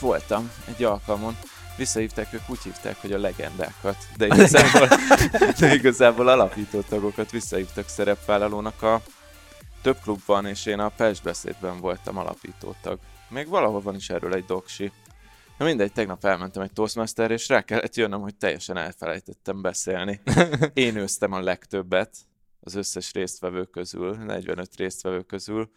voltam egy alkalmon, visszahívták, ők úgy hívták, hogy a legendákat, de igazából, de igazából alapító tagokat visszahívtak szerepvállalónak a több klub van, és én a Pest beszédben voltam alapító tag. Még valahol van is erről egy doksi. Na mindegy, tegnap elmentem egy Toastmaster, és rá kellett jönnöm, hogy teljesen elfelejtettem beszélni. Én őztem a legtöbbet az összes résztvevő közül, 45 résztvevő közül,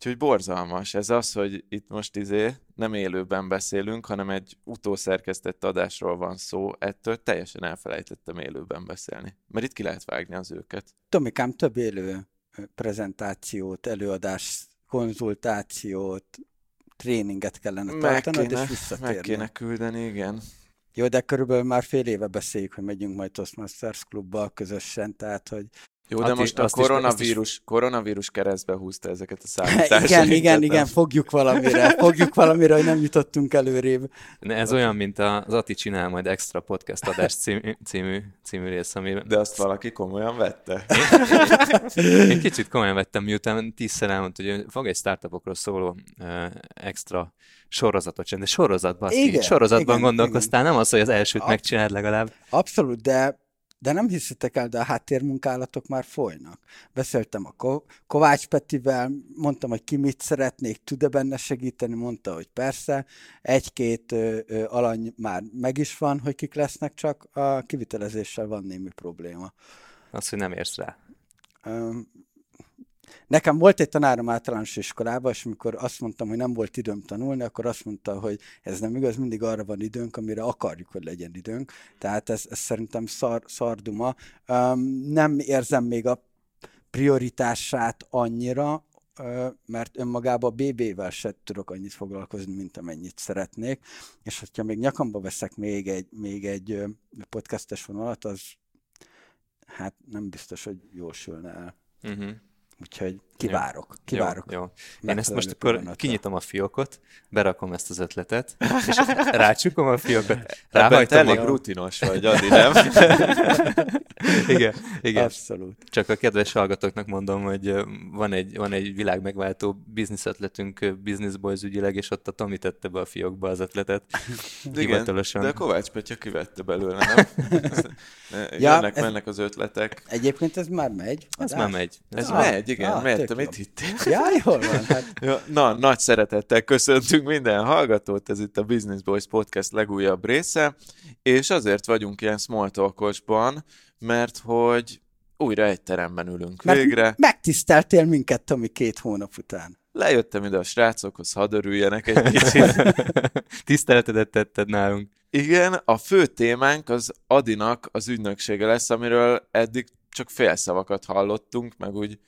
Úgyhogy borzalmas. Ez az, hogy itt most izé nem élőben beszélünk, hanem egy utószerkesztett adásról van szó. Ettől teljesen elfelejtettem élőben beszélni. Mert itt ki lehet vágni az őket. Tomikám, több élő prezentációt, előadás, konzultációt, tréninget kellene meg tartanod, kéne, és visszatérni. Meg kéne küldeni, igen. Jó, de körülbelül már fél éve beszéljük, hogy megyünk majd Toastmasters klubba közösen, tehát hogy jó, de most a koronavírus, is, koronavírus keresztbe húzta ezeket a számításokat. igen, igen, igen, fogjuk valamire, fogjuk valamire, hogy nem jutottunk előrébb. Ne, ez olyan, mint az Ati csinál majd extra podcast adás című, című, című rész, ami... De azt valaki komolyan vette? Én, kicsit komolyan vettem, miután tízszer elmondta, hogy fog egy startupokról szóló extra sorozatot csinálni. De sorozatban, igen, sorozatban igen, gondolkoztál, igen. nem az, hogy az elsőt megcsináld legalább. Abszolút, de de nem hiszitek el, de a háttérmunkálatok már folynak. Beszéltem a Ko- Kovács Petivel, mondtam, hogy ki mit szeretnék, tud-e benne segíteni, mondta, hogy persze. Egy-két alany már meg is van, hogy kik lesznek, csak a kivitelezéssel van némi probléma. Az, hogy nem érsz rá. Nekem volt egy tanárom általános iskolában, és amikor azt mondtam, hogy nem volt időm tanulni, akkor azt mondta, hogy ez nem igaz, mindig arra van időnk, amire akarjuk, hogy legyen időnk. Tehát ez, ez szerintem szar, szarduma. Um, nem érzem még a prioritását annyira, mert önmagában a BB-vel se tudok annyit foglalkozni, mint amennyit szeretnék, és hogyha még nyakamba veszek még egy, még egy podcastes vonalat, az hát nem biztos, hogy jól sülne el. Uh-huh. Úgyhogy kivárok, kivárok. Jó, jó. Én ezt most akkor kinyitom a fiókot, berakom ezt az ötletet, és rácsukom a fiókot. Ráhajtom elég a... rutinos vagy, Adi, nem? igen, igen. Abszolút. Csak a kedves hallgatóknak mondom, hogy van egy, van egy világ megváltó biznisz ötletünk Business Boys ügyileg, és ott a Tomi tette be a fiókba az ötletet. Igen, de a Kovács Petya kivette belőle, nem? Jönnek, ja, mennek az ötletek. Egyébként ez már megy. Ez már megy. Ez ah, megy, igen, ah, megy te mit hittél? Ja, jól van. Hát. Ja, na, nagy szeretettel köszöntünk minden hallgatót, ez itt a Business Boys Podcast legújabb része, és azért vagyunk ilyen small talkosban, mert hogy újra egy teremben ülünk mert végre. megtiszteltél minket, Tomi, két hónap után. Lejöttem ide a srácokhoz, hadd örüljenek egy kicsit. Tiszteletedet tetted nálunk. Igen, a fő témánk az Adinak az ügynöksége lesz, amiről eddig csak félszavakat hallottunk, meg úgy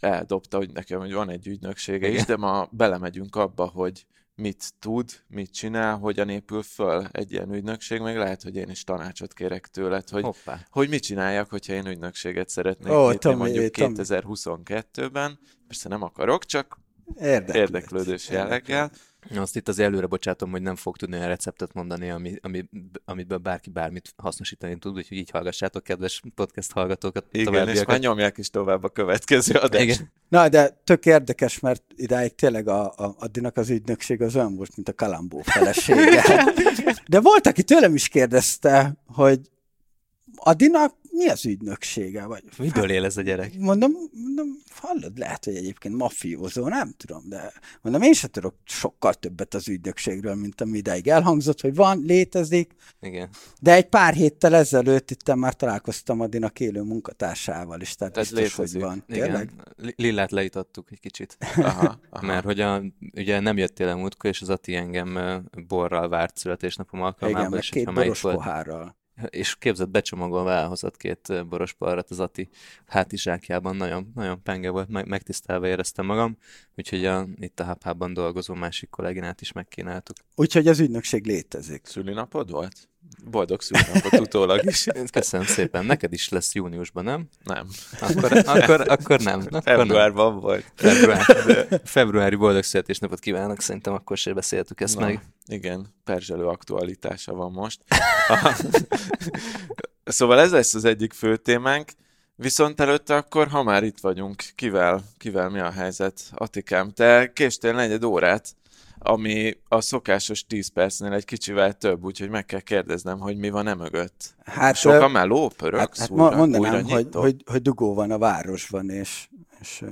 eldobta, hogy nekem hogy van egy ügynöksége Igen. is, de ma belemegyünk abba, hogy mit tud, mit csinál, hogyan épül föl egy ilyen ügynökség, meg lehet, hogy én is tanácsot kérek tőled, hogy, hogy mit csináljak, hogyha én ügynökséget szeretnék oh, nyitni mondjuk 2022-ben. Persze nem akarok, csak érdeklődős jelleggel. Azt itt az előre bocsátom, hogy nem fog tudni olyan receptet mondani, ami, ami, amit bárki bármit hasznosítani tud, úgyhogy így hallgassátok, kedves podcast hallgatókat. Igen, és már nyomják is tovább a következő adást. Igen. Na, de tök érdekes, mert idáig tényleg a, a, Addinak az ügynökség az olyan volt, mint a Kalambó felesége. De volt, aki tőlem is kérdezte, hogy Adinak mi az ügynöksége? Vagy, Miből él ez a gyerek? Mondom, mondom, hallod, lehet, hogy egyébként mafiózó, nem tudom, de mondom, én sem tudok sokkal többet az ügynökségről, mint ami ideig elhangzott, hogy van, létezik. Igen. De egy pár héttel ezelőtt itt már találkoztam Adinak élő munkatársával is, tehát, tehát biztos, létezik. hogy van. Igen. Lillát leítattuk egy kicsit. Aha, aha. Mert hogy a, ugye nem jöttél el múltkor, és az Ati engem borral várt születésnapom alkalmával. Igen, meg két boros pohárral és képzett becsomagolva elhozott két boros parrat az Ati hátizsákjában, nagyon, nagyon penge volt, meg, megtisztelve éreztem magam, úgyhogy a, itt a hub dolgozó másik kolléginát is megkínáltuk. Úgyhogy az ügynökség létezik. Szülinapod volt? Boldog szülinapot utólag is. Köszönöm szépen. Neked is lesz júniusban, nem? Nem. Akkor, akkor, akkor nem. Akkor Februárban nem. volt. Február, februári boldog születésnapot kívánok, szerintem akkor sem beszéltük ezt Na, meg. Igen, perzselő aktualitása van most. szóval ez lesz az egyik fő témánk. Viszont előtte akkor, ha már itt vagyunk, kivel, kivel mi a helyzet? Atikám, te késtél negyed órát ami a szokásos 10 percnél egy kicsivel több, úgyhogy meg kell kérdeznem, hogy mi van e mögött. Hát, Sok a meló, pörög, hát, hát újra, mondanám, újra hogy, hogy, hogy dugó van a városban, és, és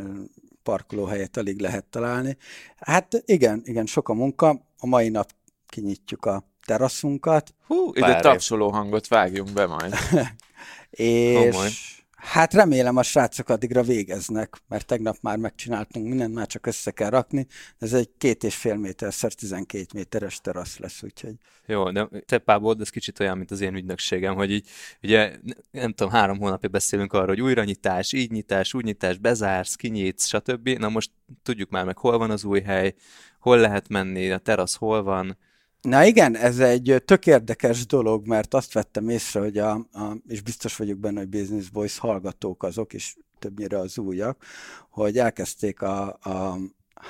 parkolóhelyet alig lehet találni. Hát igen, igen, sok a munka. A mai nap kinyitjuk a teraszunkat. Hú, ide tapsoló hangot vágjunk be majd. és... Oh, Hát remélem a srácok addigra végeznek, mert tegnap már megcsináltunk mindent, már csak össze kell rakni. Ez egy két és fél méter szer 12 méteres terasz lesz, úgyhogy... Jó, de te Pábod, ez kicsit olyan, mint az én ügynökségem, hogy így, ugye nem tudom, három hónapja beszélünk arról, hogy újranyitás, így nyitás, úgy nyitás, bezársz, kinyitsz, stb. Na most tudjuk már meg, hol van az új hely, hol lehet menni, a terasz hol van, Na igen, ez egy tök érdekes dolog, mert azt vettem észre, hogy a, a és biztos vagyok benne, hogy Business Boys hallgatók azok, és többnyire az újak, hogy elkezdték a, a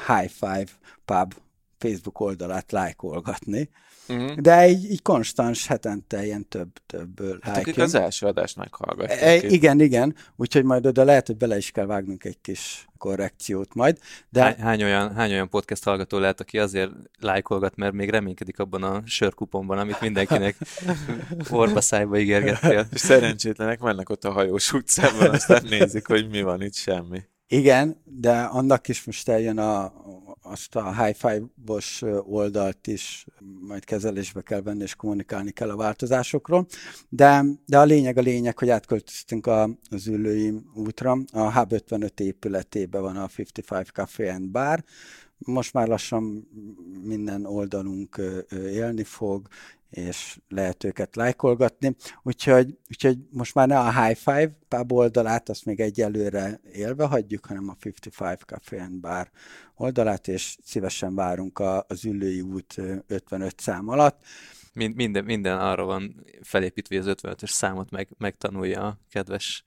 High Five Pub Facebook oldalát lájkolgatni, uh-huh. de így, így konstans hetente ilyen több, több hát akik az első adást meghallgatják. E, igen, igen, úgyhogy majd oda lehet, hogy bele is kell vágnunk egy kis korrekciót majd. De... Hány, hány, olyan, hány olyan podcast hallgató lehet, aki azért lájkolgat, mert még reménykedik abban a sörkuponban, amit mindenkinek orba szájba ígérgettél. Szerencsétlenek mennek ott a hajós utcában, aztán nézik, hogy mi van itt, semmi. Igen, de annak is most eljön a, azt a high five-os oldalt is majd kezelésbe kell venni, és kommunikálni kell a változásokról. De, de a lényeg a lényeg, hogy átköltöztünk a, az ülői útra. A Hub 55 épületébe van a 55 Café and Bar, most már lassan minden oldalunk élni fog, és lehet őket lájkolgatni. Úgyhogy, úgyhogy most már ne a High Five pub oldalát, azt még egyelőre élve hagyjuk, hanem a 55 Café and Bar oldalát, és szívesen várunk a, az Üllői út 55 szám alatt. Minden, minden arra van felépítve, hogy az 55-ös számot meg, megtanulja a kedves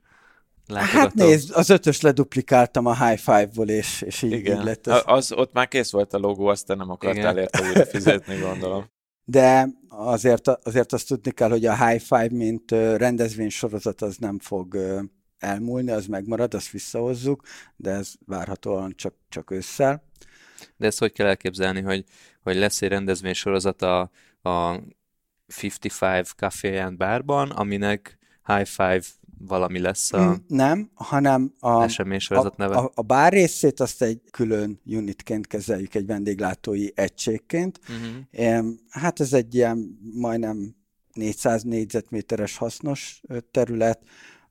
Látogató. Hát nézd, az ötös leduplikáltam a High Five-ból, és, és így, Igen. így lett. Az... az... ott már kész volt a logó, aztán nem akartál érte újra fizetni, gondolom de azért, azért azt tudni kell, hogy a High Five, mint rendezvénysorozat, az nem fog elmúlni, az megmarad, azt visszahozzuk, de ez várhatóan csak, csak ősszel. De ezt hogy kell elképzelni, hogy, hogy lesz egy rendezvénysorozat a, a 55 Café and Bárban, aminek High Five valami lesz a mm, Nem, hanem a, eseménysorozat neve. A, a bár részét azt egy külön unitként kezeljük, egy vendéglátói egységként. Uh-huh. Hát ez egy ilyen majdnem 400 négyzetméteres hasznos terület,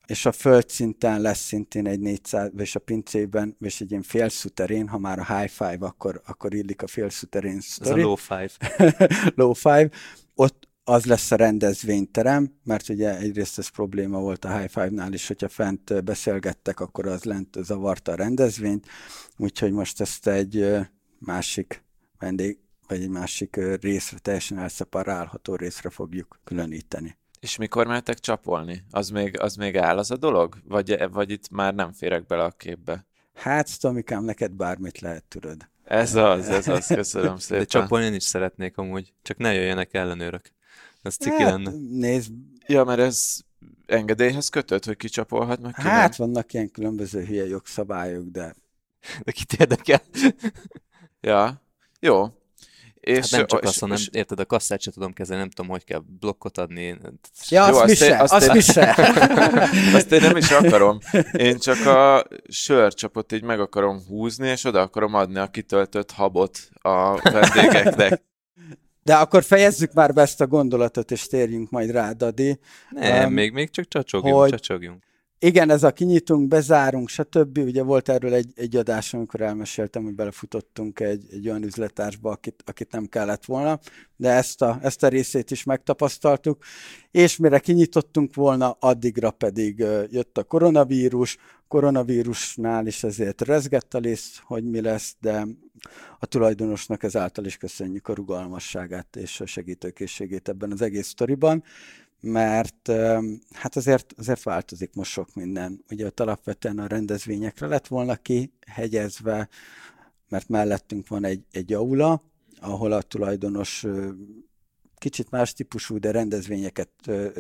és a földszinten lesz szintén egy 400, és a pincében, és egy ilyen félszuterén, ha már a high five, akkor, akkor illik a félszuterén sztori. Ez a low five. low five. Ott, az lesz a rendezvényterem, mert ugye egyrészt ez probléma volt a High Five-nál is, hogyha fent beszélgettek, akkor az lent zavarta a rendezvényt, úgyhogy most ezt egy másik vendég, vagy egy másik részre, teljesen elszeparálható részre fogjuk különíteni. És mikor mehetek csapolni? Az még, az még áll az a dolog? Vagy, vagy itt már nem férek bele a képbe? Hát, Tomikám, neked bármit lehet, tudod. Ez az, ez az, köszönöm szépen. De csapolni én is szeretnék amúgy, csak ne jöjjenek ellenőrök. Ez ciki hát, lenne. Nézd. Ja, mert ez engedélyhez kötött, hogy kicsapolhat meg ki Hát nem? vannak ilyen különböző hülye jogszabályok, de... De kit érdekel? ja, jó. És, hát nem csak azt, hanem érted, a kasszát sem tudom kezelni, nem tudom, hogy kell blokkot adni. Ja, Jó, azt, mi se, azt, azt, mi se. azt én nem is akarom. Én csak a sörcsapot így meg akarom húzni, és oda akarom adni a kitöltött habot a vendégeknek. De akkor fejezzük már be ezt a gondolatot, és térjünk majd rá, Dadi. Nem, um, még, még csak csacsogjunk, hogy csacsogjunk. Igen, ez a kinyitunk, bezárunk, stb. Ugye volt erről egy, egy adás, amikor elmeséltem, hogy belefutottunk egy, egy olyan üzletársba, akit, akit nem kellett volna, de ezt a, ezt a részét is megtapasztaltuk, és mire kinyitottunk volna, addigra pedig jött a koronavírus, koronavírusnál is ezért rezgett a liszt, hogy mi lesz, de a tulajdonosnak ezáltal is köszönjük a rugalmasságát és a segítőkészségét ebben az egész sztoriban, mert hát azért, azért változik most sok minden. Ugye ott alapvetően a rendezvényekre lett volna kihegyezve, mert mellettünk van egy, egy aula, ahol a tulajdonos kicsit más típusú, de rendezvényeket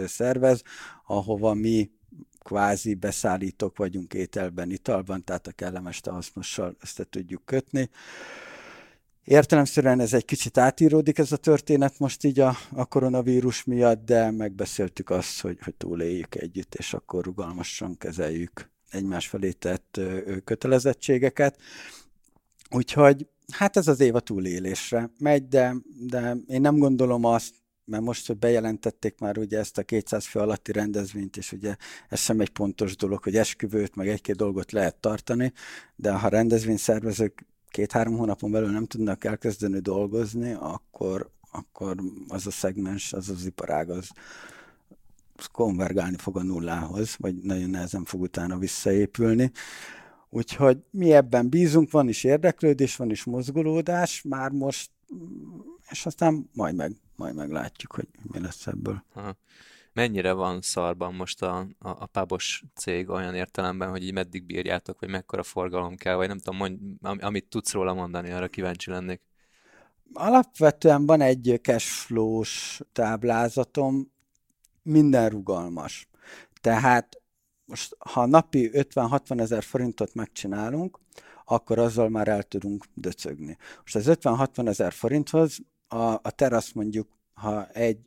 szervez, ahova mi kvázi beszállítók vagyunk ételben, italban, tehát a kellemes hasznossal ezt tudjuk kötni. Értelemszerűen ez egy kicsit átíródik ez a történet most így a, a koronavírus miatt, de megbeszéltük azt, hogy, hogy túléljük együtt, és akkor rugalmasan kezeljük egymás felé tett kötelezettségeket. Úgyhogy hát ez az év a túlélésre megy, de, de én nem gondolom azt, mert most, hogy bejelentették már ugye ezt a 200 fő alatti rendezvényt, és ugye ez sem egy pontos dolog, hogy esküvőt, meg egy-két dolgot lehet tartani, de ha rendezvényszervezők két-három hónapon belül nem tudnak elkezdeni dolgozni, akkor, akkor az a szegmens, az az iparág, az, az konvergálni fog a nullához, vagy nagyon nehezen fog utána visszaépülni. Úgyhogy mi ebben bízunk, van is érdeklődés, van is mozgolódás, már most, és aztán majd meg, majd meglátjuk, hogy mi lesz ebből. Aha mennyire van szarban most a, a, a pubos cég olyan értelemben, hogy így meddig bírjátok, vagy mekkora forgalom kell, vagy nem tudom, mondj, amit tudsz róla mondani, arra kíváncsi lennék. Alapvetően van egy cashflow-s táblázatom, minden rugalmas. Tehát most, ha napi 50-60 ezer forintot megcsinálunk, akkor azzal már el tudunk döcögni. Most az 50-60 ezer forinthoz a, a terasz mondjuk, ha egy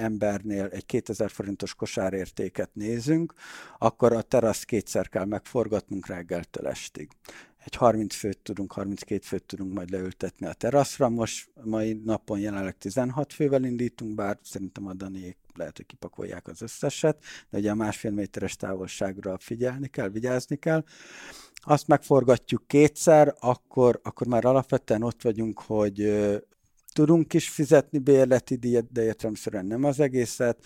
embernél egy 2000 forintos kosárértéket nézünk, akkor a terasz kétszer kell megforgatnunk reggeltől estig. Egy 30 főt tudunk, 32 főt tudunk majd leültetni a teraszra. Most mai napon jelenleg 16 fővel indítunk, bár szerintem a Daniék lehet, hogy kipakolják az összeset, de ugye a másfél méteres távolságra figyelni kell, vigyázni kell. Azt megforgatjuk kétszer, akkor, akkor már alapvetően ott vagyunk, hogy Tudunk is fizetni bérleti díjat, de értelemszerűen nem az egészet.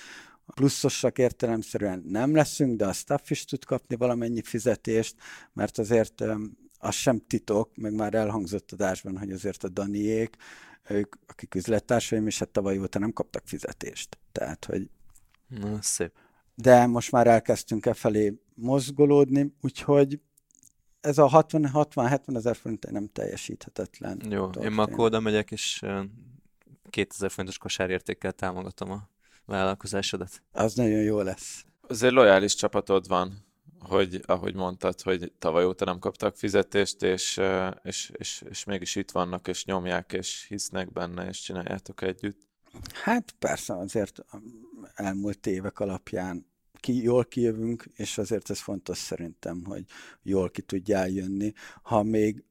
Pluszosak értelemszerűen nem leszünk, de a staff is tud kapni valamennyi fizetést, mert azért az sem titok, meg már elhangzott adásban, hogy azért a Daniék, ők, akik üzlettársaim, és hát tavaly óta nem kaptak fizetést. Tehát, hogy... Na, szép. De most már elkezdtünk e felé mozgolódni, úgyhogy ez a 60-70 ezer forint nem teljesíthetetlen. Jó, én ma akkor oda megyek, és 2000 forintos kosárértékkel támogatom a vállalkozásodat. Az nagyon jó lesz. Azért lojális csapatod van, hogy ahogy mondtad, hogy tavaly óta nem kaptak fizetést, és, és, és, és mégis itt vannak, és nyomják, és hisznek benne, és csináljátok együtt. Hát persze, azért elmúlt évek alapján ki, jól kijövünk, és azért ez fontos szerintem, hogy jól ki tudjál jönni. Ha még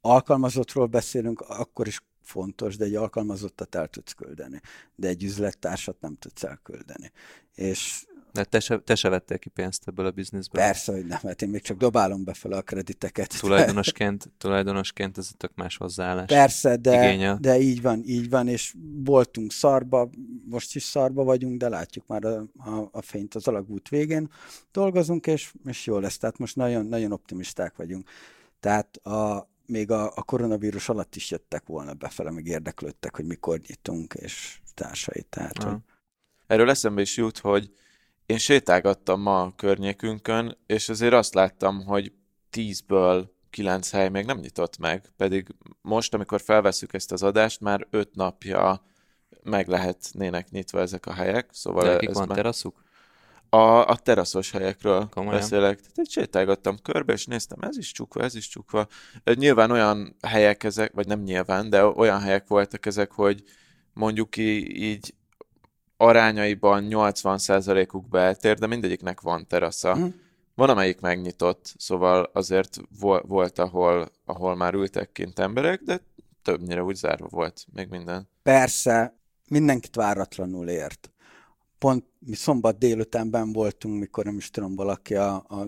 alkalmazottról beszélünk, akkor is fontos, de egy alkalmazottat el tudsz küldeni, de egy üzlettársat nem tudsz elküldeni. És de te se, te se vettél ki pénzt ebből a bizniszből? Persze, hogy nem, mert én még csak dobálom befele a krediteket. Tulajdonosként, tulajdonosként ez tök más hozzáállás. Persze, de, de így van, így van, és voltunk szarba, most is szarba vagyunk, de látjuk már a, a, a fényt az alagút végén. Dolgozunk, és, és jó lesz, tehát most nagyon, nagyon optimisták vagyunk. Tehát a, még a, a koronavírus alatt is jöttek volna befele, meg érdeklődtek, hogy mikor nyitunk, és társai. Tehát, hogy... Erről eszembe is jut, hogy én sétálgattam ma a környékünkön, és azért azt láttam, hogy tízből kilenc hely még nem nyitott meg, pedig most, amikor felveszük ezt az adást, már öt napja meg lehetnének nyitva ezek a helyek. Szóval De ez van már... teraszuk? A, a teraszos helyekről Komolyan. beszélek. Tehát egy sétálgattam körbe, és néztem, ez is csukva, ez is csukva. Nyilván olyan helyek ezek, vagy nem nyilván, de olyan helyek voltak ezek, hogy mondjuk így arányaiban 80%-uk beltér, de mindegyiknek van terasza. Mm. Van, amelyik megnyitott, szóval azért vo- volt, ahol, ahol már ültek kint emberek, de többnyire úgy zárva volt még minden. Persze, mindenkit váratlanul ért. Pont mi szombat délutánban voltunk, mikor nem is tudom, valaki a, a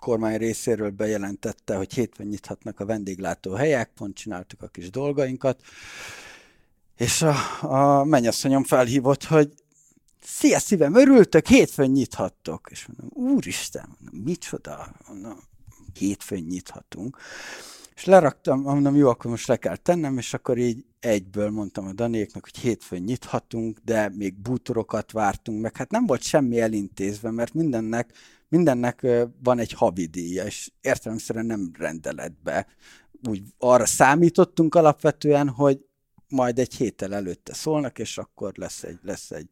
kormány részéről bejelentette, hogy hétfőn nyithatnak a vendéglátó helyek, pont csináltuk a kis dolgainkat, és a, a mennyasszonyom felhívott, hogy szia szívem, örültök, hétfőn nyithattok. És mondom, úristen, mondom, micsoda, mondom, hétfőn nyithatunk. És leraktam, mondom, jó, akkor most le kell tennem, és akkor így egyből mondtam a Danéknak, hogy hétfőn nyithatunk, de még bútorokat vártunk, meg hát nem volt semmi elintézve, mert mindennek, mindennek van egy havidíja, és értelemszerűen nem rendelet be. Úgy arra számítottunk alapvetően, hogy majd egy héttel előtte szólnak, és akkor lesz egy, lesz egy,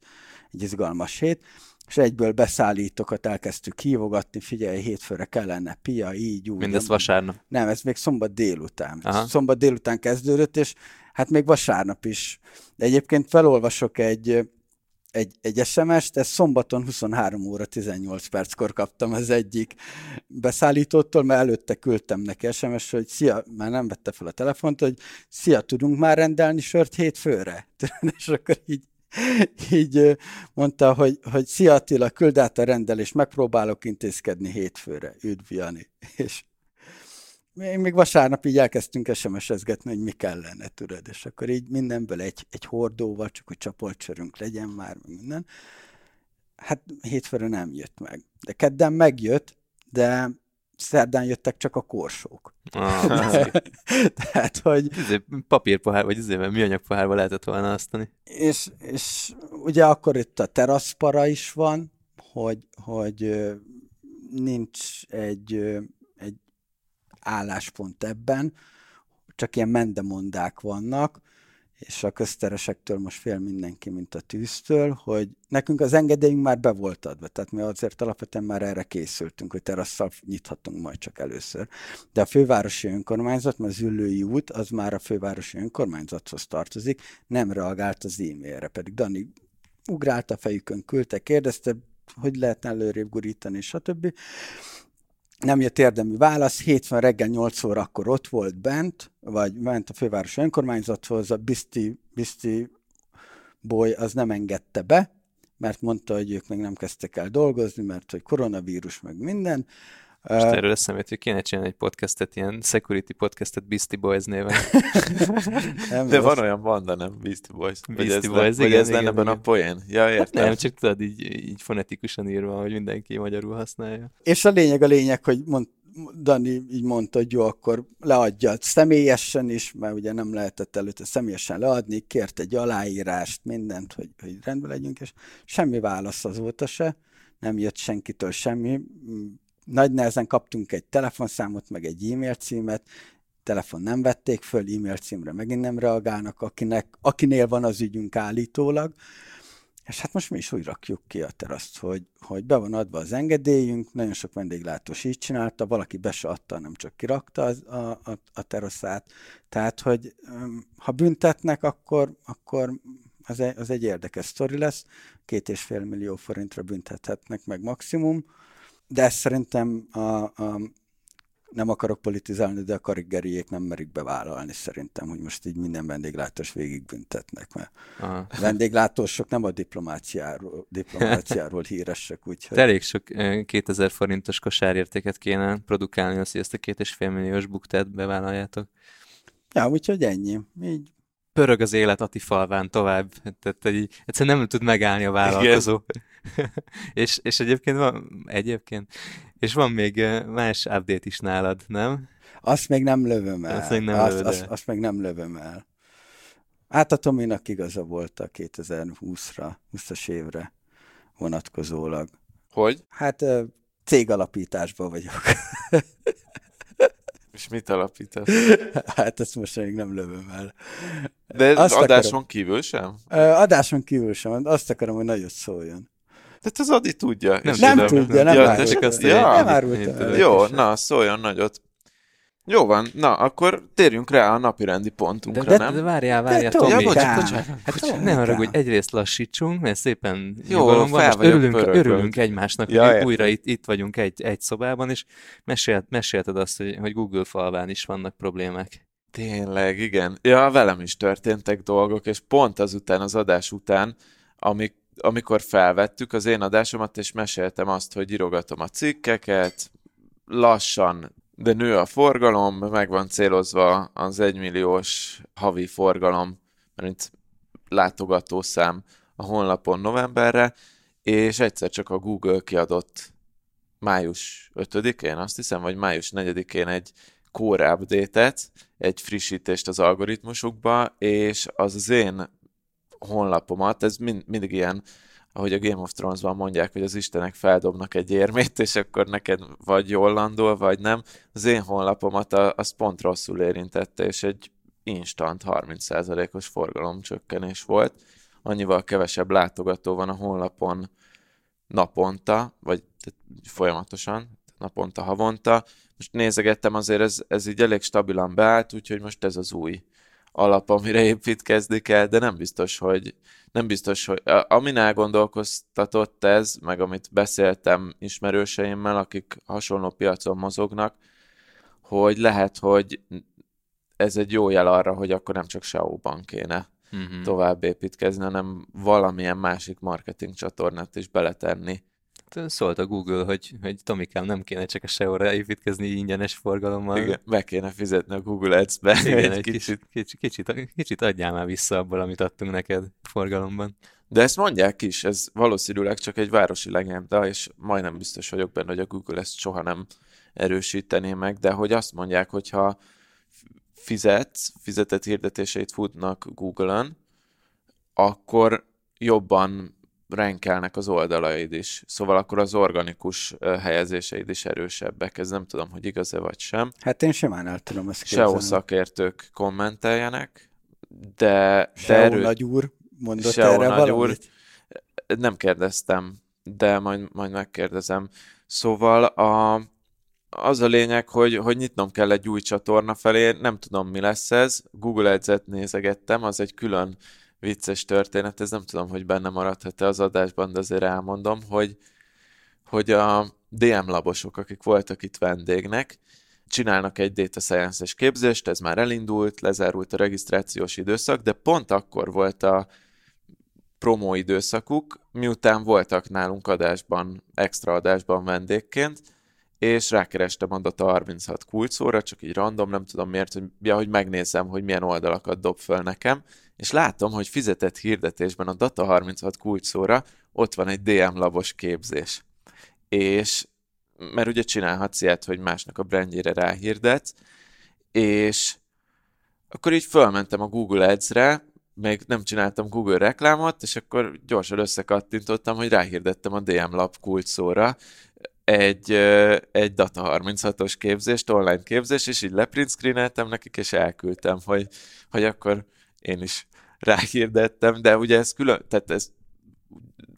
egy izgalmas hét, és egyből beszállítókat elkezdtük hívogatni, figyelj, hétfőre kellene pia, így, úgy. Mindezt vasárnap? Nem, ez még szombat délután. Aha. Szombat délután kezdődött, és Hát még vasárnap is. De egyébként felolvasok egy, egy, egy SMS-t, ezt szombaton 23 óra 18 perckor kaptam az egyik beszállítótól, mert előtte küldtem neki SMS, hogy szia, már nem vette fel a telefont, hogy szia, tudunk már rendelni sört hétfőre? És akkor így így mondta, hogy, hogy szia Attila, küld át a rendelést, megpróbálok intézkedni hétfőre, üdv Jani. És én még vasárnap így elkezdtünk SMS-ezgetni, hogy mi kellene, tudod, és akkor így mindenből egy, egy hordóval, csak hogy csapolcsörünk legyen már, minden. Hát hétfőre nem jött meg. De kedden megjött, de szerdán jöttek csak a korsók. Ah, Tehát, hogy... Izé, papírpohár, vagy izével műanyag pohárba lehetett volna asztani. És, és ugye akkor itt a teraszpara is van, hogy, hogy nincs egy álláspont ebben, csak ilyen mendemondák vannak, és a közteresektől most fél mindenki, mint a tűztől, hogy nekünk az engedélyünk már be volt adva, tehát mi azért alapvetően már erre készültünk, hogy terasszal nyithatunk majd csak először. De a fővárosi önkormányzat, mert az ülői út, az már a fővárosi önkormányzathoz tartozik, nem reagált az e-mailre, pedig Dani ugrált a fejükön, küldte, kérdezte, hogy lehetne előrébb gurítani, stb nem jött érdemű válasz, hétfőn reggel 8 óra akkor ott volt bent, vagy ment a fővárosi önkormányzathoz, a Biszti, Biszti boly az nem engedte be, mert mondta, hogy ők még nem kezdtek el dolgozni, mert hogy koronavírus, meg minden, most uh, erről eszemét, hogy kéne csinálni egy podcastet, ilyen security podcastet Beastie Boys néven. nem, De van olyan banda, nem Beastie Boys. Beastie ez Boys, le, igen, ez lenne ebben a poén. Ja, értem. Hát nem, csak tudod, így, így fonetikusan írva, hogy mindenki magyarul használja. És a lényeg a lényeg, hogy mond, Dani így mondta, hogy jó, akkor leadja személyesen is, mert ugye nem lehetett előtte személyesen leadni, kért egy aláírást, mindent, hogy, hogy rendben legyünk, és semmi válasz azóta se, nem jött senkitől semmi, nagy nehezen kaptunk egy telefonszámot, meg egy e-mail címet, telefon nem vették föl, e-mail címre megint nem reagálnak, akinek, akinél van az ügyünk állítólag. És hát most mi is úgy rakjuk ki a teraszt, hogy, hogy be van adva az engedélyünk, nagyon sok vendéglátós így csinálta, valaki be se adta, nem csak kirakta az, a, a, a teraszát. Tehát, hogy ha büntetnek, akkor, akkor az egy, az egy érdekes sztori lesz. Két és fél millió forintra büntethetnek meg maximum de ezt szerintem a, a, nem akarok politizálni, de a kariggeriék nem merik bevállalni szerintem, hogy most így minden vendéglátós végigbüntetnek, mert Aha. a vendéglátósok nem a diplomáciáról, diplomáciáról híresek, úgyhogy... Elég sok 2000 forintos kosárértéket kéne produkálni, azt, hogy ezt a két és fél milliós buktát bevállaljátok. Ja, úgyhogy ennyi. Így pörög az élet Ati falván tovább, tehát egy, egyszerűen nem tud megállni a vállalkozó. és, és egyébként van, egyébként, és van még más update is nálad, nem? Azt még nem lövöm el. Azt még nem azt, azt, azt még nem lövöm el. Hát a Tominak igaza volt a 2020-ra, 20-as évre vonatkozólag. Hogy? Hát cégalapításban vagyok. És mit alapítasz? hát ezt most még nem lövöm el. De Azt adáson akarom. kívül sem? Adáson kívül sem. Azt akarom, hogy nagyot szóljon. De az Adi tudja. Nem, nem tudja, nem ja, árult. Azt ja, nem árult. Jó, na, szóljon nagyot. Jó van, na, akkor térjünk rá a napirendi pontunkra, de, de, nem? De várjál, várjál, Tomi. Ja, bocsánat, bocsánat. Hát ne arra, hogy egyrészt lassítsunk, mert szépen Jó, van, most örülünk, örülünk egymásnak, ja, hogy újra itt, itt vagyunk egy, egy szobában, és mesélt, mesélted azt, hogy, hogy Google falván is vannak problémák. Tényleg, igen. Ja, velem is történtek dolgok, és pont azután, az adás után, amik, amikor felvettük az én adásomat, és meséltem azt, hogy írogatom a cikkeket, lassan de nő a forgalom, meg van célozva az egymilliós havi forgalom, mint látogatószám a honlapon novemberre, és egyszer csak a Google kiadott május 5-én, azt hiszem, vagy május 4-én egy core update-et, egy frissítést az algoritmusukba, és az az én honlapomat, ez mind, mindig ilyen ahogy a Game of Thrones-ban mondják, hogy az istenek feldobnak egy érmét, és akkor neked vagy jól landol, vagy nem. Az én honlapomat az pont rosszul érintette, és egy instant 30%-os forgalomcsökkenés volt. Annyival kevesebb látogató van a honlapon naponta, vagy folyamatosan, naponta, havonta. Most nézegettem, azért ez, ez így elég stabilan beállt, úgyhogy most ez az új alap, amire építkezni kell, de nem biztos, hogy nem biztos, hogy amin elgondolkoztatott ez, meg amit beszéltem ismerőseimmel, akik hasonló piacon mozognak, hogy lehet, hogy ez egy jó jel arra, hogy akkor nem csak SEO-ban kéne uh-huh. tovább építkezni, hanem valamilyen másik marketing csatornát is beletenni. Hát, szólt a Google, hogy, hogy Tomikám, nem kéne csak a SEO-ra építkezni ingyenes forgalommal. Igen, meg kéne fizetni a Google Ads-be Igen, egy, egy kicsit. Kicsit, kicsit, kicsit adjál már vissza abból, amit adtunk neked forgalomban. De ezt mondják is, ez valószínűleg csak egy városi legenda, és majdnem biztos vagyok benne, hogy a Google ezt soha nem erősítené meg, de hogy azt mondják, hogyha fizetsz, fizetett hirdetéseit futnak Google-ön, akkor jobban renkelnek az oldalaid is. Szóval akkor az organikus helyezéseid is erősebbek. Ez nem tudom, hogy igaz-e vagy sem. Hát én simán el tudom ezt képzelni. SEO szakértők kommenteljenek, de... SEO erő... nagy úr mondott SEO erre nagy valamit? Nem kérdeztem, de majd, majd megkérdezem. Szóval a, az a lényeg, hogy, hogy nyitnom kell egy új csatorna felé, nem tudom mi lesz ez, Google Ads-et nézegettem, az egy külön vicces történet, ez nem tudom, hogy benne maradhat-e az adásban, de azért elmondom, hogy, hogy a DM labosok, akik voltak itt vendégnek, csinálnak egy data science-es képzést, ez már elindult, lezárult a regisztrációs időszak, de pont akkor volt a promó időszakuk, miután voltak nálunk adásban, extra adásban vendégként, és rákerestem a Data 36 kulcsszóra, csak így random, nem tudom miért, hogy, ja, hogy megnézem, hogy milyen oldalakat dob föl nekem, és látom, hogy fizetett hirdetésben a Data 36 kulcsszóra ott van egy DM labos képzés. És mert ugye csinálhatsz ilyet, hogy másnak a brandjére ráhirdetsz, és akkor így fölmentem a Google Ads-re, még nem csináltam Google reklámot, és akkor gyorsan összekattintottam, hogy ráhirdettem a DM Lab kulcsszóra, egy, egy Data 36-os képzést, online képzést, és így leprint screeneltem nekik, és elküldtem, hogy, hogy akkor én is ráhirdettem, de ugye ez külön, tehát ez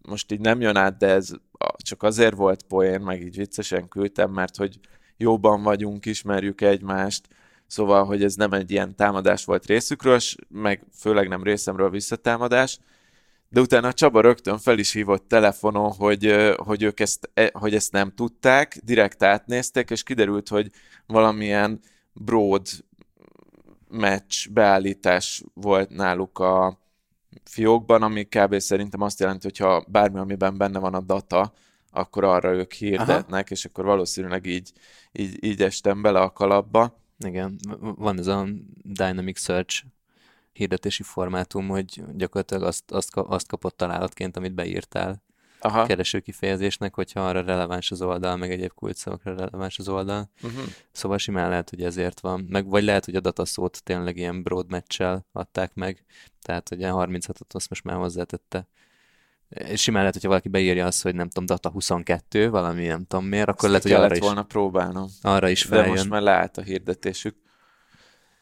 most így nem jön át, de ez csak azért volt poén, meg így viccesen küldtem, mert hogy jóban vagyunk, ismerjük egymást, szóval, hogy ez nem egy ilyen támadás volt részükről, meg főleg nem részemről visszatámadás, de utána Csaba rögtön fel is hívott telefonon, hogy, hogy ők ezt, e, hogy ezt nem tudták, direkt átnézték, és kiderült, hogy valamilyen broad match beállítás volt náluk a fiókban, ami kb. szerintem azt jelenti, hogy ha bármi, amiben benne van a data, akkor arra ők hirdetnek, Aha. és akkor valószínűleg így, így, így estem bele a kalapba. Igen, van ez a Dynamic Search hirdetési formátum, hogy gyakorlatilag azt, azt, azt kapott találatként, amit beírtál Aha. keresőkifejezésnek, hogyha arra releváns az oldal, meg egyéb kulcsszavakra releváns az oldal. Uh-huh. Szóval simán lehet, hogy ezért van. Meg, vagy lehet, hogy a dataszót tényleg ilyen broad match adták meg, tehát a 36-ot azt most már hozzátette. Simán lehet, hogyha valaki beírja azt, hogy nem tudom, data 22, valami nem tudom miért, akkor azt lehet, hogy arra is, volna próbálnom. Arra is feljön. De most már lehet a hirdetésük.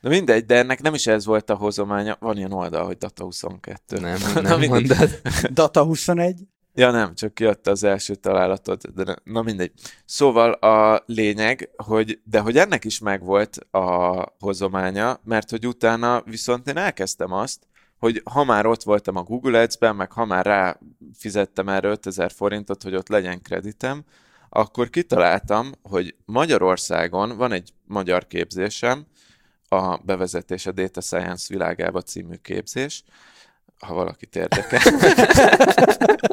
De mindegy, de ennek nem is ez volt a hozománya. Van ilyen oldal, hogy Data 22. Nem, nem na. Data 21? Ja nem, csak kijött az első találatod, de ne, na mindegy. Szóval a lényeg, hogy, de hogy ennek is megvolt a hozománya, mert hogy utána viszont én elkezdtem azt, hogy ha már ott voltam a Google Ads-ben, meg ha már rá fizettem erre 5000 forintot, hogy ott legyen kreditem, akkor kitaláltam, hogy Magyarországon van egy magyar képzésem, a bevezetés a Data Science világába című képzés, ha valakit érdekel.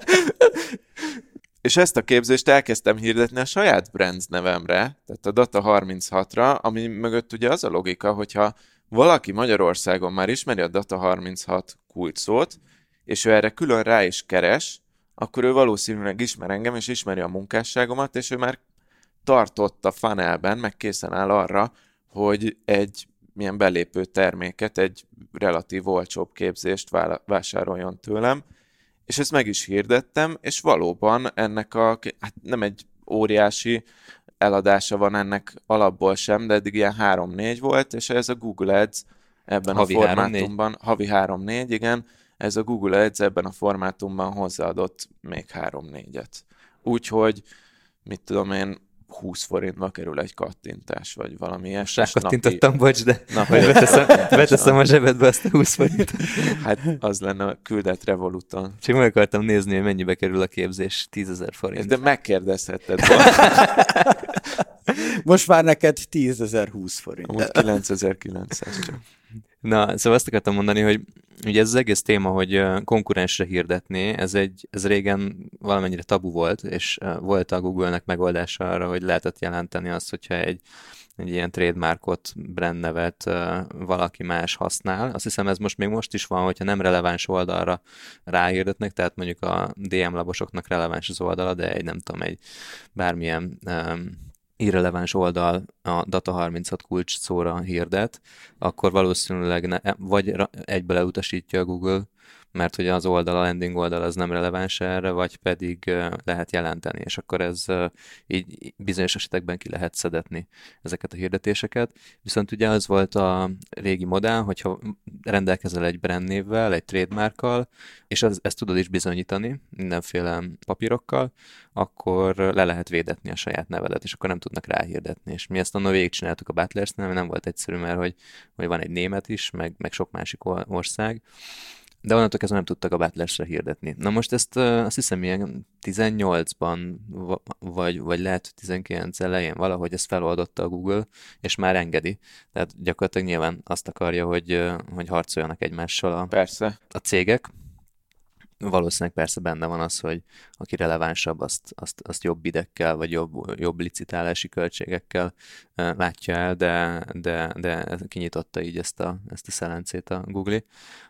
és ezt a képzést elkezdtem hirdetni a saját brand nevemre, tehát a Data 36-ra, ami mögött ugye az a logika, hogyha valaki Magyarországon már ismeri a Data 36 kulcsszót, és ő erre külön rá is keres, akkor ő valószínűleg ismer engem, és ismeri a munkásságomat, és ő már tartott a funnelben, meg készen áll arra, hogy egy milyen belépő terméket, egy relatív olcsóbb képzést vásároljon tőlem, és ezt meg is hirdettem, és valóban ennek a, hát nem egy óriási eladása van ennek alapból sem, de eddig ilyen 3-4 volt, és ez a Google Ads ebben havi a formátumban, 3-4. havi 3-4, igen, ez a Google Ads ebben a formátumban hozzáadott még 3-4-et. Úgyhogy, mit tudom én, 20 forintba kerül egy kattintás, vagy valami ilyesmi. Rákattintottam, napi... bocs, de napi... beteszem, beteszem a zsebedbe azt a 20 forint. Hát az lenne a küldet Revoluton. Csak meg akartam nézni, hogy mennyibe kerül a képzés, 10 ezer forint. De megkérdezheted. Most már neked 10 ezer 20 forint. Amúgy 9900 csak. Na, szóval azt akartam mondani, hogy ugye ez az egész téma, hogy konkurensre hirdetni, ez, egy, ez régen valamennyire tabu volt, és volt a Google-nek megoldása arra, hogy lehetett jelenteni azt, hogyha egy, egy ilyen trademarkot, brand nevet valaki más használ. Azt hiszem ez most még most is van, hogyha nem releváns oldalra ráhirdetnek, tehát mondjuk a DM labosoknak releváns az oldala, de egy nem tudom, egy bármilyen um, irreleváns oldal a Data36 kulcs szóra hirdet, akkor valószínűleg ne, vagy egybe leutasítja a Google, mert hogy az oldal, a landing oldal az nem releváns erre, vagy pedig lehet jelenteni, és akkor ez így bizonyos esetekben ki lehet szedetni ezeket a hirdetéseket. Viszont ugye az volt a régi modell, hogyha rendelkezel egy brand névvel, egy trademarkkal, és az, ezt tudod is bizonyítani mindenféle papírokkal, akkor le lehet védetni a saját nevedet, és akkor nem tudnak ráhirdetni. És mi ezt onnan végigcsináltuk a Butlers-nél, nem volt egyszerű, mert hogy, hogy van egy német is, meg, meg sok másik ország, de onnantól kezdve nem tudtak a Butlers-re hirdetni. Na most ezt azt hiszem ilyen 18-ban, vagy, vagy lehet 19 elején valahogy ezt feloldotta a Google, és már engedi. Tehát gyakorlatilag nyilván azt akarja, hogy, hogy harcoljanak egymással a, Persze. a cégek, valószínűleg persze benne van az, hogy aki relevánsabb, azt, azt, azt jobb idekkel, vagy jobb, jobb licitálási költségekkel látja el, de, de, de kinyitotta így ezt a, ezt a szelencét a Google.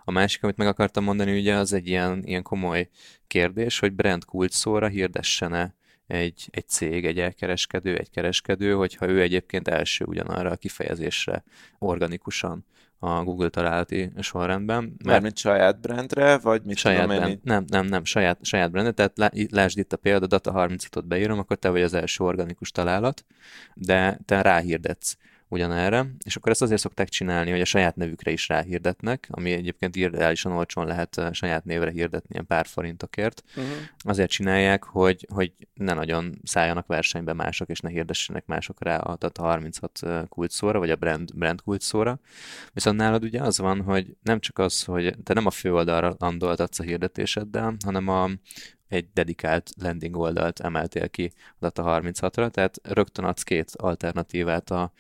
A másik, amit meg akartam mondani, ugye az egy ilyen, ilyen komoly kérdés, hogy brand kulcs szóra hirdessene egy, egy cég, egy elkereskedő, egy kereskedő, hogyha ő egyébként első ugyanarra a kifejezésre organikusan a Google találati sorrendben. Mert Mármint saját brandre, vagy mit saját tudom brand, Nem, nem, nem, saját, saját brandre, tehát lásd itt a példa, Data 36-ot beírom, akkor te vagy az első organikus találat, de te ráhirdetsz ugyanerre, és akkor ezt azért szokták csinálni, hogy a saját nevükre is ráhirdetnek, ami egyébként irreálisan olcsón lehet a saját névre hirdetni ilyen pár forintokért. Uh-huh. Azért csinálják, hogy, hogy ne nagyon szálljanak versenybe mások, és ne hirdessenek mások rá a Data 36 kulcsszóra, vagy a brand, brand kulcsszóra. Viszont nálad ugye az van, hogy nem csak az, hogy te nem a fő oldalra landoltatsz a hirdetéseddel, hanem a, egy dedikált landing oldalt emeltél ki a Data36-ra, tehát rögtön adsz két alternatívát a,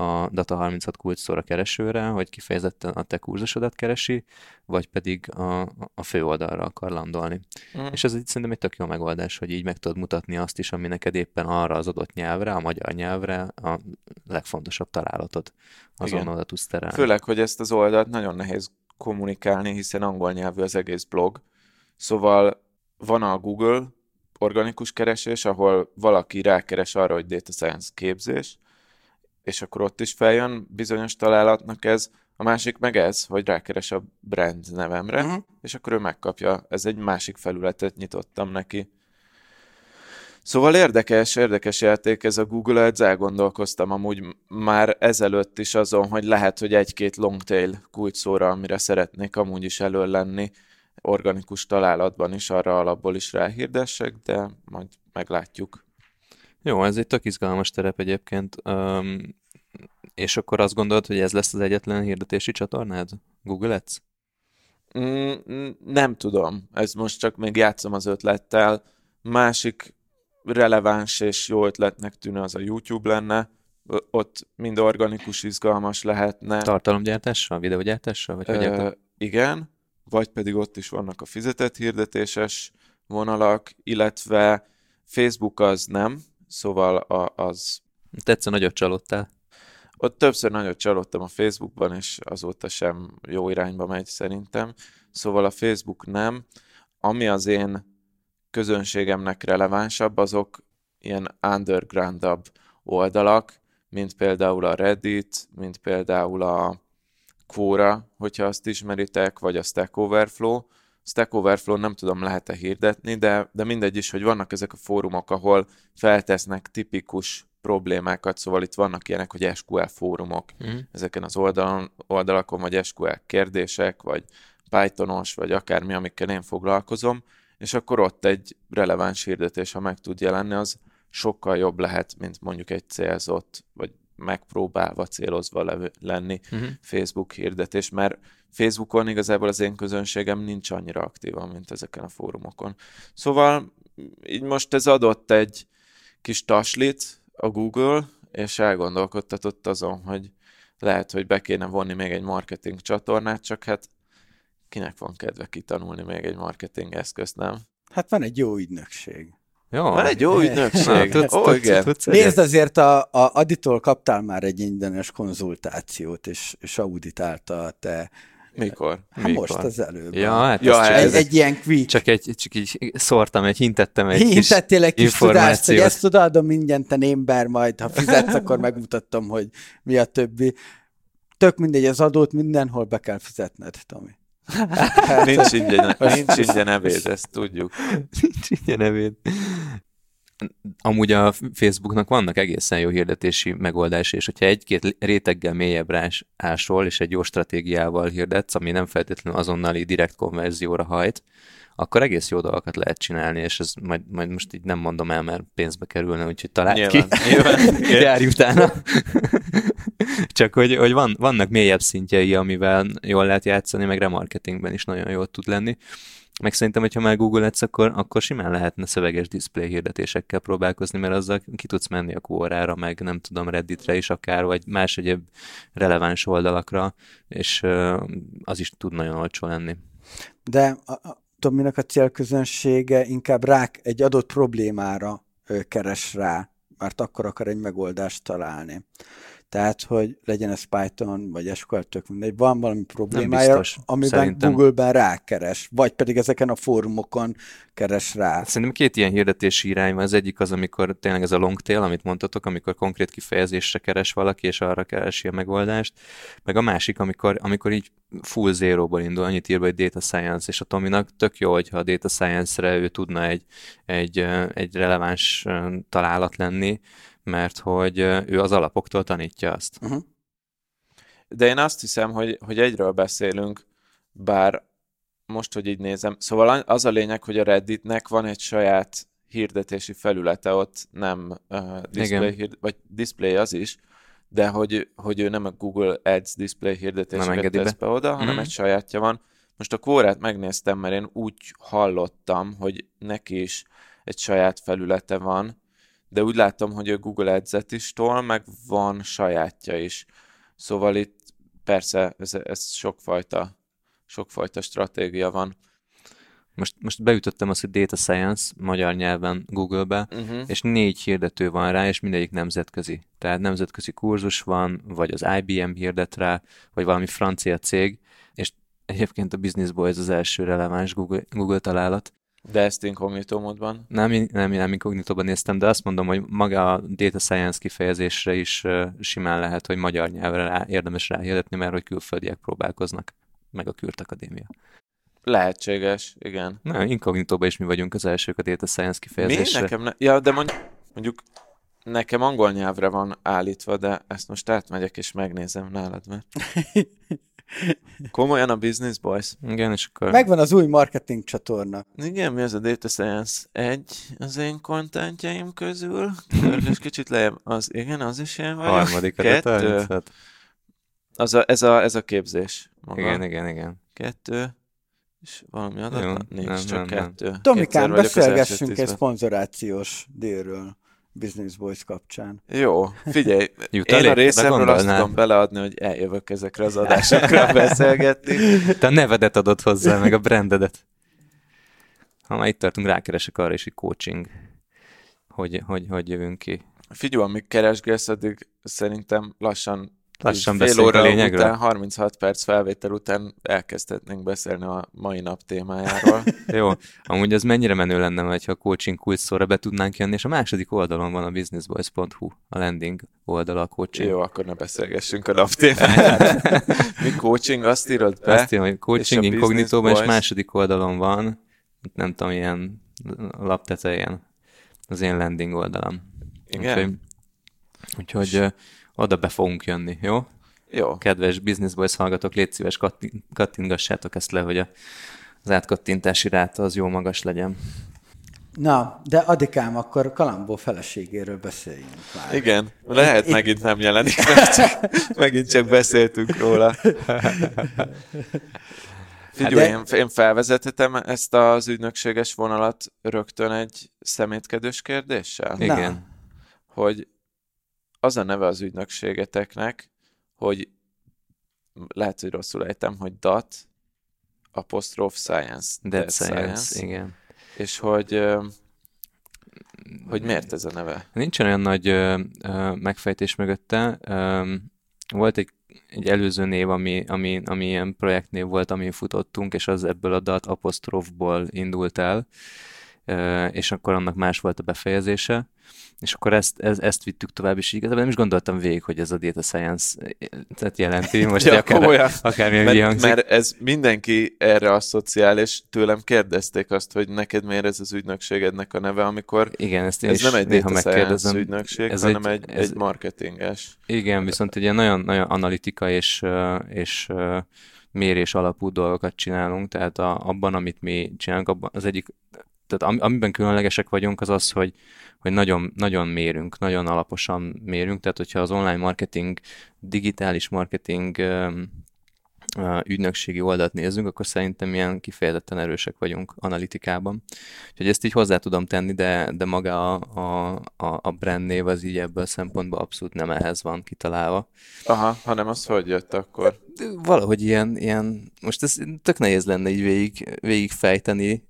a Data36 kulcsszóra keresőre, hogy kifejezetten a te kurzusodat keresi, vagy pedig a, a fő oldalra akar landolni. Mm. És ez egy, szerintem egy tök jó megoldás, hogy így meg tudod mutatni azt is, ami neked éppen arra az adott nyelvre, a magyar nyelvre a legfontosabb találatod azon oda tudsz terelni. Főleg, hogy ezt az oldalt nagyon nehéz kommunikálni, hiszen angol nyelvű az egész blog. Szóval van a Google organikus keresés, ahol valaki rákeres arra, hogy data science képzés, és akkor ott is feljön bizonyos találatnak ez, a másik meg ez, hogy rákeres a brand nevemre, uh-huh. és akkor ő megkapja. Ez egy másik felületet nyitottam neki. Szóval érdekes, érdekes játék ez a Google Ads, elgondolkoztam amúgy már ezelőtt is azon, hogy lehet, hogy egy-két longtail kulcsszóra, amire szeretnék amúgy is elő lenni, organikus találatban is arra alapból is ráhirdessek, de majd meglátjuk. Jó, ez egy tök izgalmas terep egyébként. Um, és akkor azt gondolod, hogy ez lesz az egyetlen hirdetési csatornád? Google Ads? Mm, nem tudom. Ez most csak még játszom az ötlettel. Másik releváns és jó ötletnek tűnő az a YouTube lenne. Ott mind organikus, izgalmas lehetne. Tartalomgyártással, videógyártással? Vagy Ö, igen, vagy pedig ott is vannak a fizetett hirdetéses vonalak, illetve Facebook az nem, szóval a, az... Tetsző nagyot csalódtál. Ott többször nagyot csalódtam a Facebookban, és azóta sem jó irányba megy szerintem. Szóval a Facebook nem. Ami az én közönségemnek relevánsabb, azok ilyen undergroundabb oldalak, mint például a Reddit, mint például a Quora, hogyha azt ismeritek, vagy a Stack Overflow. Stack Overflow nem tudom, lehet-e hirdetni, de, de mindegy is, hogy vannak ezek a fórumok, ahol feltesznek tipikus problémákat, szóval itt vannak ilyenek, hogy SQL fórumok uh-huh. ezeken az oldalon, oldalakon, vagy SQL kérdések, vagy Pythonos, vagy akármi, amikkel én foglalkozom, és akkor ott egy releváns hirdetés, ha meg tud jelenni, az sokkal jobb lehet, mint mondjuk egy célzott, vagy megpróbálva célozva levő, lenni uh-huh. Facebook hirdetés, mert Facebookon igazából az én közönségem nincs annyira aktívan, mint ezeken a fórumokon. Szóval így most ez adott egy kis taslit a Google, és elgondolkodtatott azon, hogy lehet, hogy be kéne vonni még egy marketing csatornát, csak hát kinek van kedve kitanulni még egy marketing eszközt, nem? Hát van egy jó ügynökség. Jó. Van egy jó ügynökség. tudsz, oh, tudsz, igen. Tudsz, Nézd, azért a, a Aditól kaptál már egy ingyenes konzultációt, és, és auditálta a te mikor? Hát Mikor? most az előbb. Ja, hát ja, ez egy, egy ilyen quick. Csak, egy, csak így szórtam, egy hintettem egy Hintettél egy kis tudást, hogy ezt odaadom ingyenten én, bár majd, ha fizetsz, akkor megmutatom, hogy mi a többi. Tök mindegy, az adót mindenhol be kell fizetned, Tomi. Hát, nincs ingyen, nincs ingyen ebéd, ezt tudjuk. nincs ingyen ebéd. Amúgy a Facebooknak vannak egészen jó hirdetési megoldási, és hogyha egy-két réteggel mélyebb rás ásol, és egy jó stratégiával hirdetsz, ami nem feltétlenül azonnali direkt konverzióra hajt, akkor egész jó dolgokat lehet csinálni, és ez majd, majd most így nem mondom el, mert pénzbe kerülne, úgyhogy talált nyilván, ki. Nyilván. Járj utána. Csak hogy, hogy van, vannak mélyebb szintjei, amivel jól lehet játszani, meg remarketingben is nagyon jól tud lenni. Meg szerintem, hogyha már Google Ads, akkor, akkor simán lehetne szöveges display hirdetésekkel próbálkozni, mert azzal ki tudsz menni a Quora-ra, meg nem tudom, Redditre is akár, vagy más egyéb releváns oldalakra, és az is tud nagyon olcsó lenni. De a Tominak a célközönsége inkább rá egy adott problémára keres rá, mert akkor akar egy megoldást találni. Tehát, hogy legyen ez Python, vagy SQL, tök mindegy, van valami problémája, biztos, amiben szerintem. Google-ben rákeres, vagy pedig ezeken a fórumokon keres rá. Szerintem két ilyen hirdetési irány van. Az egyik az, amikor tényleg ez a long tail, amit mondtatok, amikor konkrét kifejezésre keres valaki, és arra keresi a megoldást. Meg a másik, amikor, amikor így full zero-ból indul, annyit írva, hogy data science, és a Tominak tök jó, hogyha a data science-re ő tudna egy, egy, egy releváns találat lenni, mert hogy ő az alapoktól tanítja azt. Uh-huh. De én azt hiszem, hogy, hogy egyről beszélünk, bár most, hogy így nézem, szóval az a lényeg, hogy a Redditnek van egy saját hirdetési felülete, ott nem uh, display, hird, vagy display az is, de hogy, hogy ő nem a Google Ads display hirdetéseket tesz be oda, hanem mm. egy sajátja van. Most a kórát megnéztem, mert én úgy hallottam, hogy neki is egy saját felülete van, de úgy látom, hogy a Google Ads-et is tol, meg van sajátja is. Szóval itt persze ez, ez sokfajta, sokfajta stratégia van. Most, most beütöttem azt, hogy Data Science magyar nyelven Google-be, uh-huh. és négy hirdető van rá, és mindegyik nemzetközi. Tehát nemzetközi kurzus van, vagy az IBM hirdet rá, vagy valami francia cég, és egyébként a Business Boys az első releváns Google, Google találat. De ezt inkognitó módban? Nem, nem, nem inkognitóban néztem, de azt mondom, hogy maga a data science kifejezésre is simán lehet, hogy magyar nyelvre rá, érdemes ráhirdetni, mert hogy külföldiek próbálkoznak, meg a Kürt Akadémia. Lehetséges, igen. Na, inkognitóban is mi vagyunk az elsők a data science kifejezésre. Mi? Nekem ne... Ja, de mondjuk, mondjuk nekem angol nyelvre van állítva, de ezt most átmegyek és megnézem nálad, mert... Komolyan a Business Boys. Igen, és akkor... Megvan az új marketing csatorna. Igen, mi az a Data Science? Egy az én kontentjeim közül. És kicsit lejjebb az, igen, az is én vagyok. Harmadik Kettő. Az a, ez, a, ez a képzés. Maga. Igen, igen, igen. Kettő. És valami adat? Jó, Nincs, nem, csak nem, kettő. Tomikán, beszélgessünk egy szponzorációs délről. Business Boys kapcsán. Jó, figyelj, Jut én a részemről azt tudom beleadni, hogy eljövök ezekre az adásokra beszélgetni. Te a nevedet adod hozzá, meg a brandedet. Ha már itt tartunk, rákeresek arra is, hogy coaching. Hogy, hogy, hogy jövünk ki. Figyelj, amíg keresgélsz, addig szerintem lassan Lassan fél óra a lényegről. után, 36 perc felvétel után elkezdhetnénk beszélni a mai nap témájáról. Jó, amúgy az mennyire menő lenne, ha a coaching kulcs szóra be tudnánk jönni, és a második oldalon van a businessboys.hu, a landing oldala a coaching. Jó, akkor ne beszélgessünk a nap témájáról. Mi coaching, azt írod be? Azt írom, hogy coaching inkognitóban, és második oldalon van, nem tudom, ilyen laptetején, az én landing oldalam. Igen? Úgyhogy, úgyhogy oda be fogunk jönni, jó? Jó. Kedves Business Boys hallgatók, légy szíves, kattingassátok ezt le, hogy a, az átkattintási ráta az jó magas legyen. Na, de Adikám, akkor Kalambó feleségéről beszéljünk már. Igen, lehet én, megint nem jelenik, mert csak, megint csak beszéltünk róla. Figyelj, hát de... én, én felvezethetem ezt az ügynökséges vonalat rögtön egy szemétkedős kérdéssel? Igen. Hogy az a neve az ügynökségeteknek, hogy lehet, hogy rosszul ejtem, hogy DAT, apostroph science. Dead, science, science, igen. És hogy hogy miért ez a neve? Nincsen olyan nagy ö, ö, megfejtés mögötte. Ö, volt egy, egy előző név, ami, ami, ami ilyen projektnév volt, amin futottunk, és az ebből a dat apostrofból indult el, ö, és akkor annak más volt a befejezése és akkor ezt, ez, ezt vittük tovább, és igazából nem is gondoltam végig, hogy ez a data science tehát jelenti, most ja, akár, akármilyen mert, hangzik. mert ez mindenki erre asszociál, és tőlem kérdezték azt, hogy neked miért ez az ügynökségednek a neve, amikor igen, ezt én ez nem egy data science ügynökség, ez hanem egy, egy, ez, egy marketinges. Igen, viszont egy ilyen nagyon, nagyon analitika és, és mérés alapú dolgokat csinálunk, tehát a, abban, amit mi csinálunk, abban az egyik tehát amiben különlegesek vagyunk, az az, hogy, hogy nagyon, nagyon mérünk, nagyon alaposan mérünk, tehát hogyha az online marketing, digitális marketing ügynökségi oldalt nézzünk, akkor szerintem ilyen kifejezetten erősek vagyunk analitikában. Úgyhogy ezt így hozzá tudom tenni, de, de maga a, a, a brand név az így ebből a szempontból abszolút nem ehhez van kitalálva. Aha, hanem az hogy jött akkor? Valahogy ilyen, ilyen, most ez tök nehéz lenne így végig, végig fejteni,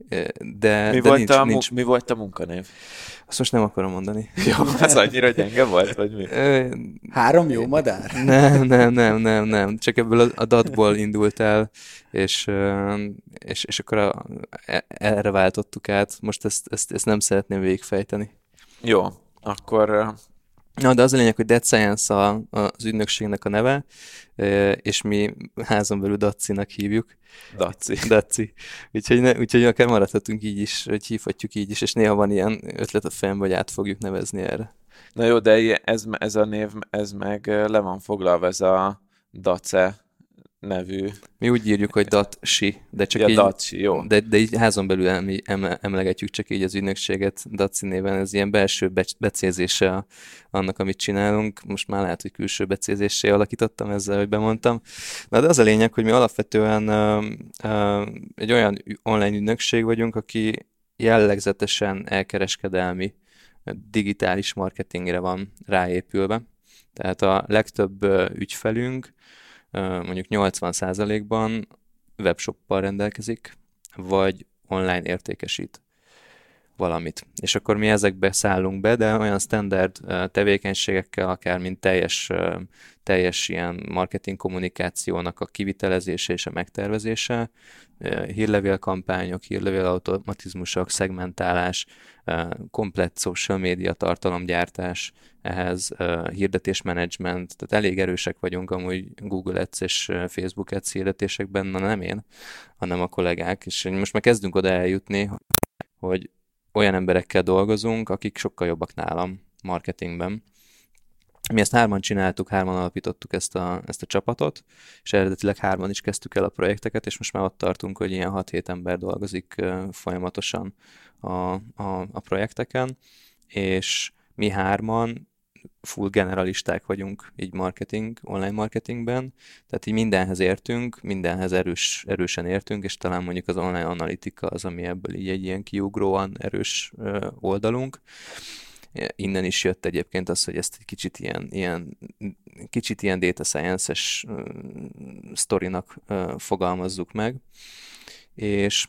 de, mi, de volt nincs, a, nincs... mi volt a munkanév? Azt most nem akarom mondani. Jó, ez annyira gyenge volt, vagy mi? Három jó madár? Nem, nem, nem, nem, nem. Csak ebből a, a datból indult el, és, és, és akkor a, e, erre váltottuk át. Most ezt, ezt, ezt nem szeretném végigfejteni. Jó, akkor Na, de az a lényeg, hogy Dead Science a, az ügynökségnek a neve, és mi házon belül Dacinak hívjuk. Daci. Daci. Úgyhogy, ne, úgyhogy akár maradhatunk így is, hogy hívhatjuk így is, és néha van ilyen ötlet a fejemben, hogy át fogjuk nevezni erre. Na jó, de ez, ez a név, ez meg le van foglalva, ez a Dace nevű. Mi úgy írjuk, hogy Datsi, de csak ja, így, Datsi, jó. De, de így házon belül em, emlegetjük csak így az ügynökséget Datsi néven, ez ilyen belső be, becézése annak, amit csinálunk. Most már lehet, hogy külső becézésé alakítottam ezzel, hogy bemondtam. Na de az a lényeg, hogy mi alapvetően uh, uh, egy olyan online ügynökség vagyunk, aki jellegzetesen elkereskedelmi digitális marketingre van ráépülve. Tehát a legtöbb ügyfelünk mondjuk 80%-ban webshoppal rendelkezik, vagy online értékesít valamit. És akkor mi ezekbe szállunk be, de olyan standard tevékenységekkel, akár mint teljes, teljes ilyen marketing kommunikációnak a kivitelezése és a megtervezése, hírlevélkampányok, hírlevél automatizmusok, szegmentálás, komplett social media tartalomgyártás, ehhez hirdetésmenedzsment, tehát elég erősek vagyunk amúgy Google Ads és Facebook Ads hirdetésekben, na nem én, hanem a kollégák, és most már kezdünk oda eljutni, hogy olyan emberekkel dolgozunk, akik sokkal jobbak nálam marketingben. Mi ezt hárman csináltuk, hárman alapítottuk ezt a, ezt a csapatot, és eredetileg hárman is kezdtük el a projekteket, és most már ott tartunk, hogy ilyen 6-7 ember dolgozik folyamatosan a, a, a projekteken, és mi hárman full generalisták vagyunk így marketing, online marketingben, tehát így mindenhez értünk, mindenhez erős, erősen értünk, és talán mondjuk az online analitika az, ami ebből így egy ilyen kiugróan erős oldalunk. Innen is jött egyébként az, hogy ezt egy kicsit ilyen, ilyen, kicsit ilyen data science-es sztorinak fogalmazzuk meg, és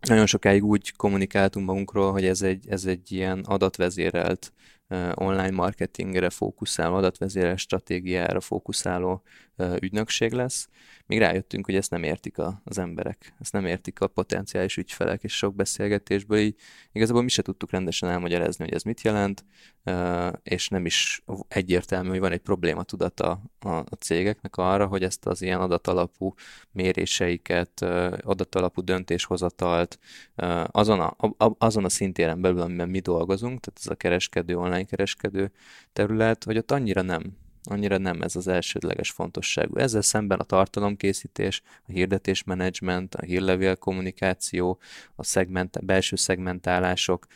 nagyon sokáig úgy kommunikáltunk magunkról, hogy ez egy, ez egy ilyen adatvezérelt online marketingre fókuszáló, adatvezérelt stratégiára fókuszáló ügynökség lesz. Még rájöttünk, hogy ezt nem értik az emberek, ezt nem értik a potenciális ügyfelek, és sok beszélgetésből így igazából mi se tudtuk rendesen elmagyarázni, hogy ez mit jelent, és nem is egyértelmű, hogy van egy probléma tudata a cégeknek arra, hogy ezt az ilyen adatalapú méréseiket, adatalapú döntéshozatalt azon a, azon a szintéren belül, amiben mi dolgozunk, tehát ez a kereskedő, online kereskedő terület, hogy ott annyira nem annyira nem ez az elsődleges fontosságú. Ezzel szemben a tartalomkészítés, a hirdetésmenedzsment, a hírlevél kommunikáció, a szegment, belső szegmentálások,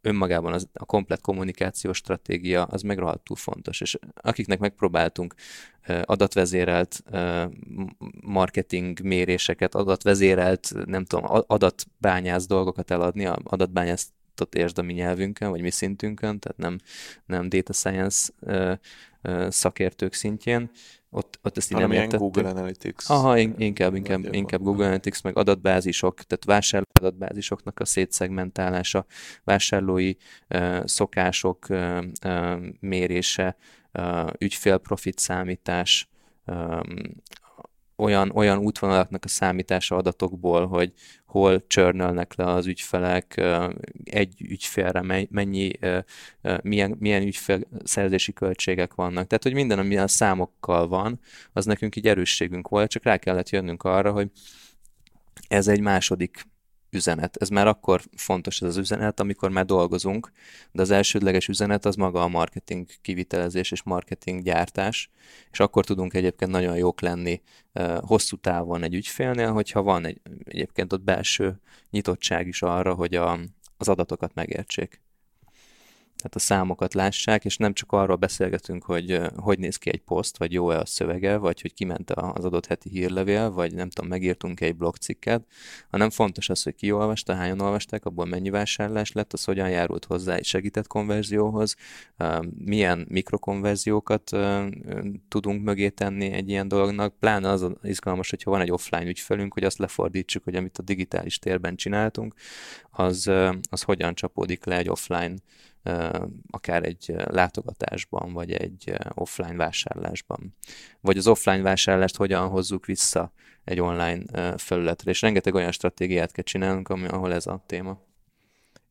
önmagában az, a komplet kommunikációs stratégia, az meg rohadtul fontos. És akiknek megpróbáltunk adatvezérelt marketing méréseket, adatvezérelt, nem tudom, adatbányász dolgokat eladni, adatbányász ott értsd a mi nyelvünkön, vagy mi szintünkön, tehát nem, nem data science szakértők szintjén. Ott, ott ezt így nem értettük. Google Analytics. Aha, inkább, inkább, inkább Google Analytics, meg adatbázisok, tehát vásárló adatbázisoknak a szétszegmentálása, vásárlói ö, szokások ö, mérése, ö, ügyfélprofit számítás, olyan, olyan útvonalaknak a számítása adatokból, hogy hol csörnölnek le az ügyfelek, egy ügyfélre mennyi, milyen, milyen ügyfélszerzési költségek vannak. Tehát, hogy minden, ami a számokkal van, az nekünk így erősségünk volt, csak rá kellett jönnünk arra, hogy ez egy második üzenet. Ez már akkor fontos ez az üzenet, amikor már dolgozunk, de az elsődleges üzenet az maga a marketing kivitelezés és marketing gyártás, és akkor tudunk egyébként nagyon jók lenni hosszú távon egy ügyfélnél, hogyha van egy, egyébként ott belső nyitottság is arra, hogy a, az adatokat megértsék tehát a számokat lássák, és nem csak arról beszélgetünk, hogy hogy néz ki egy poszt, vagy jó-e a szövege, vagy hogy kiment az adott heti hírlevél, vagy nem tudom, megírtunk egy blogcikket, hanem fontos az, hogy ki olvasta, hányan olvasták, abból mennyi vásárlás lett, az hogyan járult hozzá egy segített konverzióhoz, milyen mikrokonverziókat tudunk mögé tenni egy ilyen dolognak, pláne az izgalmas, hogyha van egy offline ügyfelünk, hogy azt lefordítsuk, hogy amit a digitális térben csináltunk, az, az hogyan csapódik le egy offline akár egy látogatásban, vagy egy offline vásárlásban. Vagy az offline vásárlást hogyan hozzuk vissza egy online felületre, és rengeteg olyan stratégiát kell csinálnunk, ami, ahol ez a téma.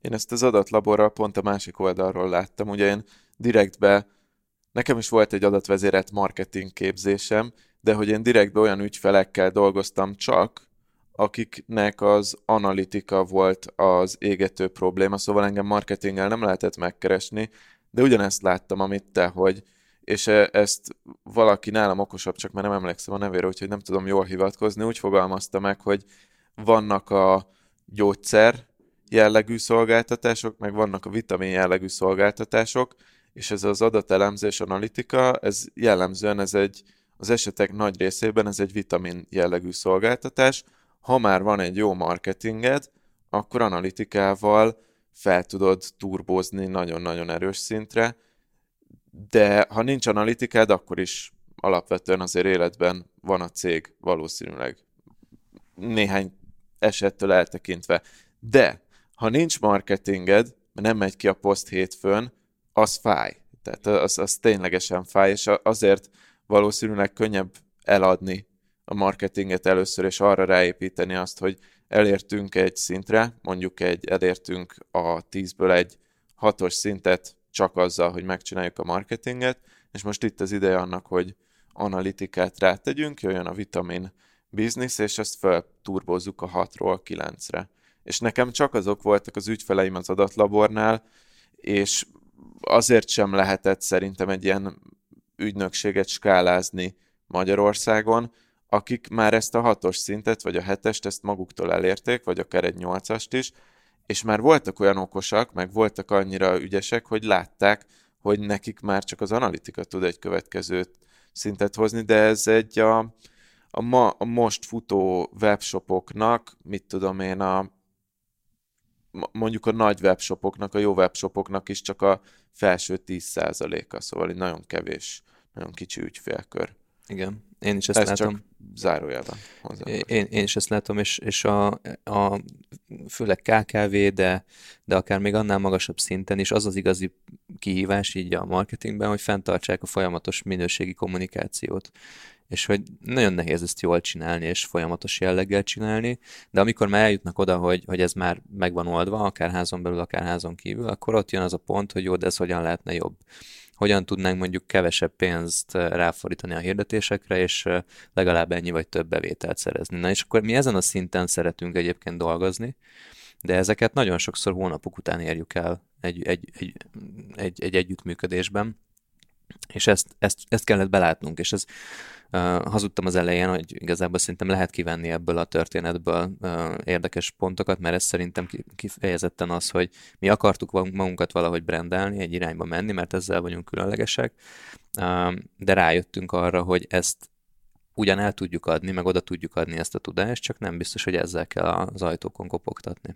Én ezt az adatlaborral pont a másik oldalról láttam, ugye én direktbe, nekem is volt egy adatvezérelt marketing képzésem, de hogy én direktbe olyan ügyfelekkel dolgoztam csak, akiknek az analitika volt az égető probléma, szóval engem marketinggel nem lehetett megkeresni, de ugyanezt láttam, amit te, hogy és e, ezt valaki nálam okosabb, csak már nem emlékszem a nevére, úgyhogy nem tudom jól hivatkozni, úgy fogalmazta meg, hogy vannak a gyógyszer jellegű szolgáltatások, meg vannak a vitamin jellegű szolgáltatások, és ez az adatelemzés analitika, ez jellemzően ez egy, az esetek nagy részében ez egy vitamin jellegű szolgáltatás, ha már van egy jó marketinged, akkor analitikával fel tudod turbózni nagyon-nagyon erős szintre, de ha nincs analitikád, akkor is alapvetően azért életben van a cég valószínűleg néhány esettől eltekintve. De ha nincs marketinged, nem megy ki a poszt hétfőn, az fáj. Tehát az, az ténylegesen fáj, és azért valószínűleg könnyebb eladni a marketinget először, és arra ráépíteni azt, hogy elértünk egy szintre, mondjuk egy, elértünk a 10-ből egy hatos szintet csak azzal, hogy megcsináljuk a marketinget, és most itt az ideje annak, hogy analitikát rátegyünk, jöjjön a vitamin biznisz, és ezt felturbozzuk a 6-ról 9-re. És nekem csak azok voltak az ügyfeleim az adatlabornál, és azért sem lehetett szerintem egy ilyen ügynökséget skálázni Magyarországon, akik már ezt a hatos szintet, vagy a hetest, ezt maguktól elérték, vagy akár egy nyolcast is, és már voltak olyan okosak, meg voltak annyira ügyesek, hogy látták, hogy nekik már csak az analitika tud egy következő szintet hozni, de ez egy a, a, ma, a most futó webshopoknak, mit tudom én, a mondjuk a nagy webshopoknak, a jó webshopoknak is csak a felső 10%-a, szóval egy nagyon kevés, nagyon kicsi ügyfélkör. Igen, én is ezt Ez látom. Csak zárójelben Én, én is ezt látom, és, és a, a főleg KKV, de, de akár még annál magasabb szinten is az az igazi kihívás így a marketingben, hogy fenntartsák a folyamatos minőségi kommunikációt. És hogy nagyon nehéz ezt jól csinálni, és folyamatos jelleggel csinálni, de amikor már eljutnak oda, hogy, hogy ez már meg van oldva, akár házon belül, akár házon kívül, akkor ott jön az a pont, hogy jó, de ez hogyan lehetne jobb hogyan tudnánk mondjuk kevesebb pénzt eh, ráfordítani a hirdetésekre, és eh, legalább ennyi vagy több bevételt szerezni. Na és akkor mi ezen a szinten szeretünk egyébként dolgozni, de ezeket nagyon sokszor hónapok után érjük el egy, egy, egy, egy, egy együttműködésben, És ezt, ezt, ezt kellett belátnunk, és ez hazudtam az elején, hogy igazából szerintem lehet kivenni ebből a történetből érdekes pontokat, mert ez szerintem kifejezetten az, hogy mi akartuk magunkat valahogy brendelni, egy irányba menni, mert ezzel vagyunk különlegesek, de rájöttünk arra, hogy ezt ugyan el tudjuk adni, meg oda tudjuk adni ezt a tudást, csak nem biztos, hogy ezzel kell az ajtókon kopogtatni.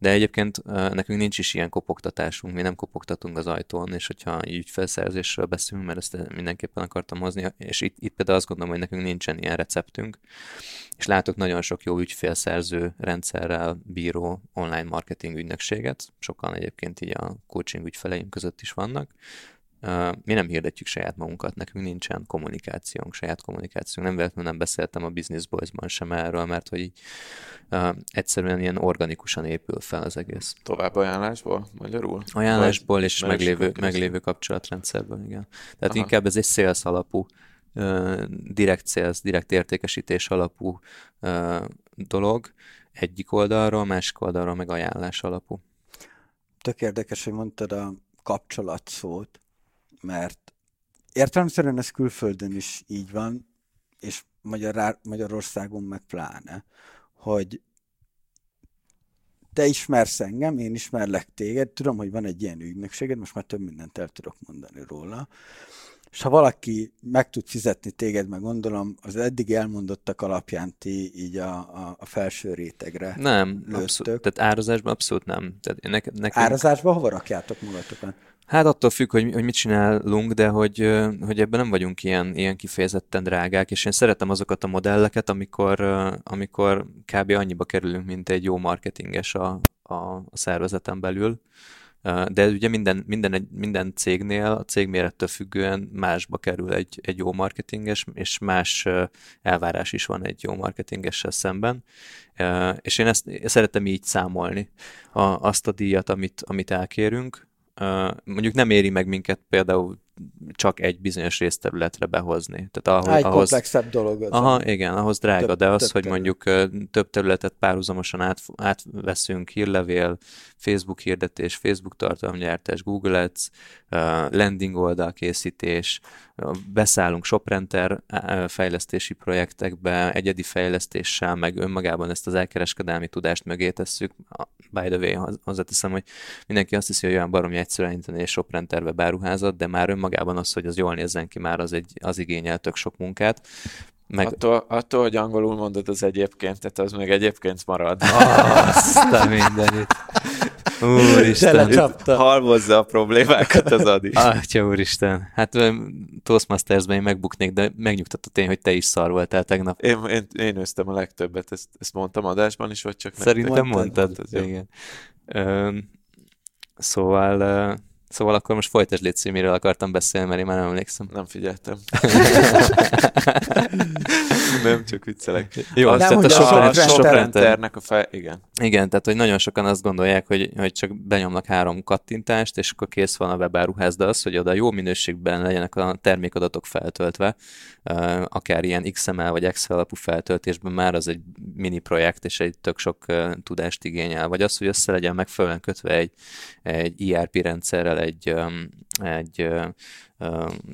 De egyébként nekünk nincs is ilyen kopogtatásunk, mi nem kopogtatunk az ajtón, és hogyha ügyfelszerzésről beszélünk, mert ezt mindenképpen akartam hozni, és itt, itt például azt gondolom, hogy nekünk nincsen ilyen receptünk, és látok nagyon sok jó ügyfélszerző rendszerrel bíró online marketing ügynökséget, sokan egyébként így a coaching ügyfeleim között is vannak, mi nem hirdetjük saját magunkat, nekünk nincsen kommunikációnk, saját kommunikációnk. Nem véletlenül nem beszéltem a Business Boys-ban sem erről, mert hogy így, uh, egyszerűen ilyen organikusan épül fel az egész. Tovább ajánlásból, magyarul? Ajánlásból Vagy és meglévő, meglévő kapcsolatrendszerből, igen. Tehát Aha. inkább ez egy sales alapú, uh, direkt sales, direkt értékesítés alapú uh, dolog egyik oldalról, másik oldalról meg ajánlás alapú. Tök érdekes, hogy mondtad a kapcsolat szót, mert értelemszerűen ez külföldön is így van, és Magyar, Magyarországon meg pláne, hogy te ismersz engem, én ismerlek téged, tudom, hogy van egy ilyen ügynökséged, most már több mindent el tudok mondani róla, és ha valaki meg tud fizetni téged, meg gondolom, az eddig elmondottak alapján ti így a, a, a felső rétegre Nem, abszolút, tehát árazásban abszolút nem. Tehát ne, nekünk... Árazásban hova rakjátok magatokat? Hát attól függ, hogy, hogy mit csinálunk, de hogy, hogy ebben nem vagyunk ilyen, ilyen kifejezetten drágák, és én szeretem azokat a modelleket, amikor, amikor kb. annyiba kerülünk, mint egy jó marketinges a, a, a szervezeten belül. De ugye minden, minden, minden cégnél, a cég mérettől függően másba kerül egy, egy jó marketinges, és más elvárás is van egy jó marketingessel szemben. És én ezt szeretem így számolni, a, azt a díjat, amit, amit elkérünk, mondjuk nem éri meg minket például csak egy bizonyos részterületre behozni. Tehát ahhoz, egy ahhoz, komplexebb dolog. Az aha, igen, ahhoz drága, több, de az, több hogy terület. mondjuk több területet párhuzamosan át, átveszünk, hírlevél, Facebook hirdetés, Facebook tartalomgyártás, Google Ads, landing oldal készítés, beszállunk ShopRenter fejlesztési projektekbe, egyedi fejlesztéssel, meg önmagában ezt az elkereskedelmi tudást mögé tesszük. By the way, hozzáteszem, hogy mindenki azt hiszi, hogy olyan baromi egyszerűen inteni és ShopRenterbe báruházat, de már önmagában az, hogy az jól nézzen ki, már az, egy, az igényel tök sok munkát. Meg... Attól, attól, hogy angolul mondod az egyébként, tehát az meg egyébként marad. Azt a mindenit. Úristen. Halmozza a problémákat az Adi. Atya úristen. Hát Toastmasters-ben én megbuknék, de megnyugtatott én, hogy te is szar voltál tegnap. Én, én, én őztem a legtöbbet, ezt, ezt mondtam adásban is, vagy csak Szerintem mondtad. mondtad. Igen. Ö, szóval Szóval akkor most folytasd légy miről akartam beszélni, mert én már nem emlékszem. Nem figyeltem. nem, csak viccelek. Jó, nem, tehát a Shoprenternek a fej... Igen. Igen, tehát hogy nagyon sokan azt gondolják, hogy, hogy csak benyomnak három kattintást, és akkor kész van a webáruház, de az, hogy oda jó minőségben legyenek a termékadatok feltöltve, akár ilyen XML vagy Excel alapú feltöltésben már az egy mini projekt, és egy tök sok tudást igényel. Vagy az, hogy össze legyen megfelelően kötve egy, egy ERP rendszerrel, egy, egy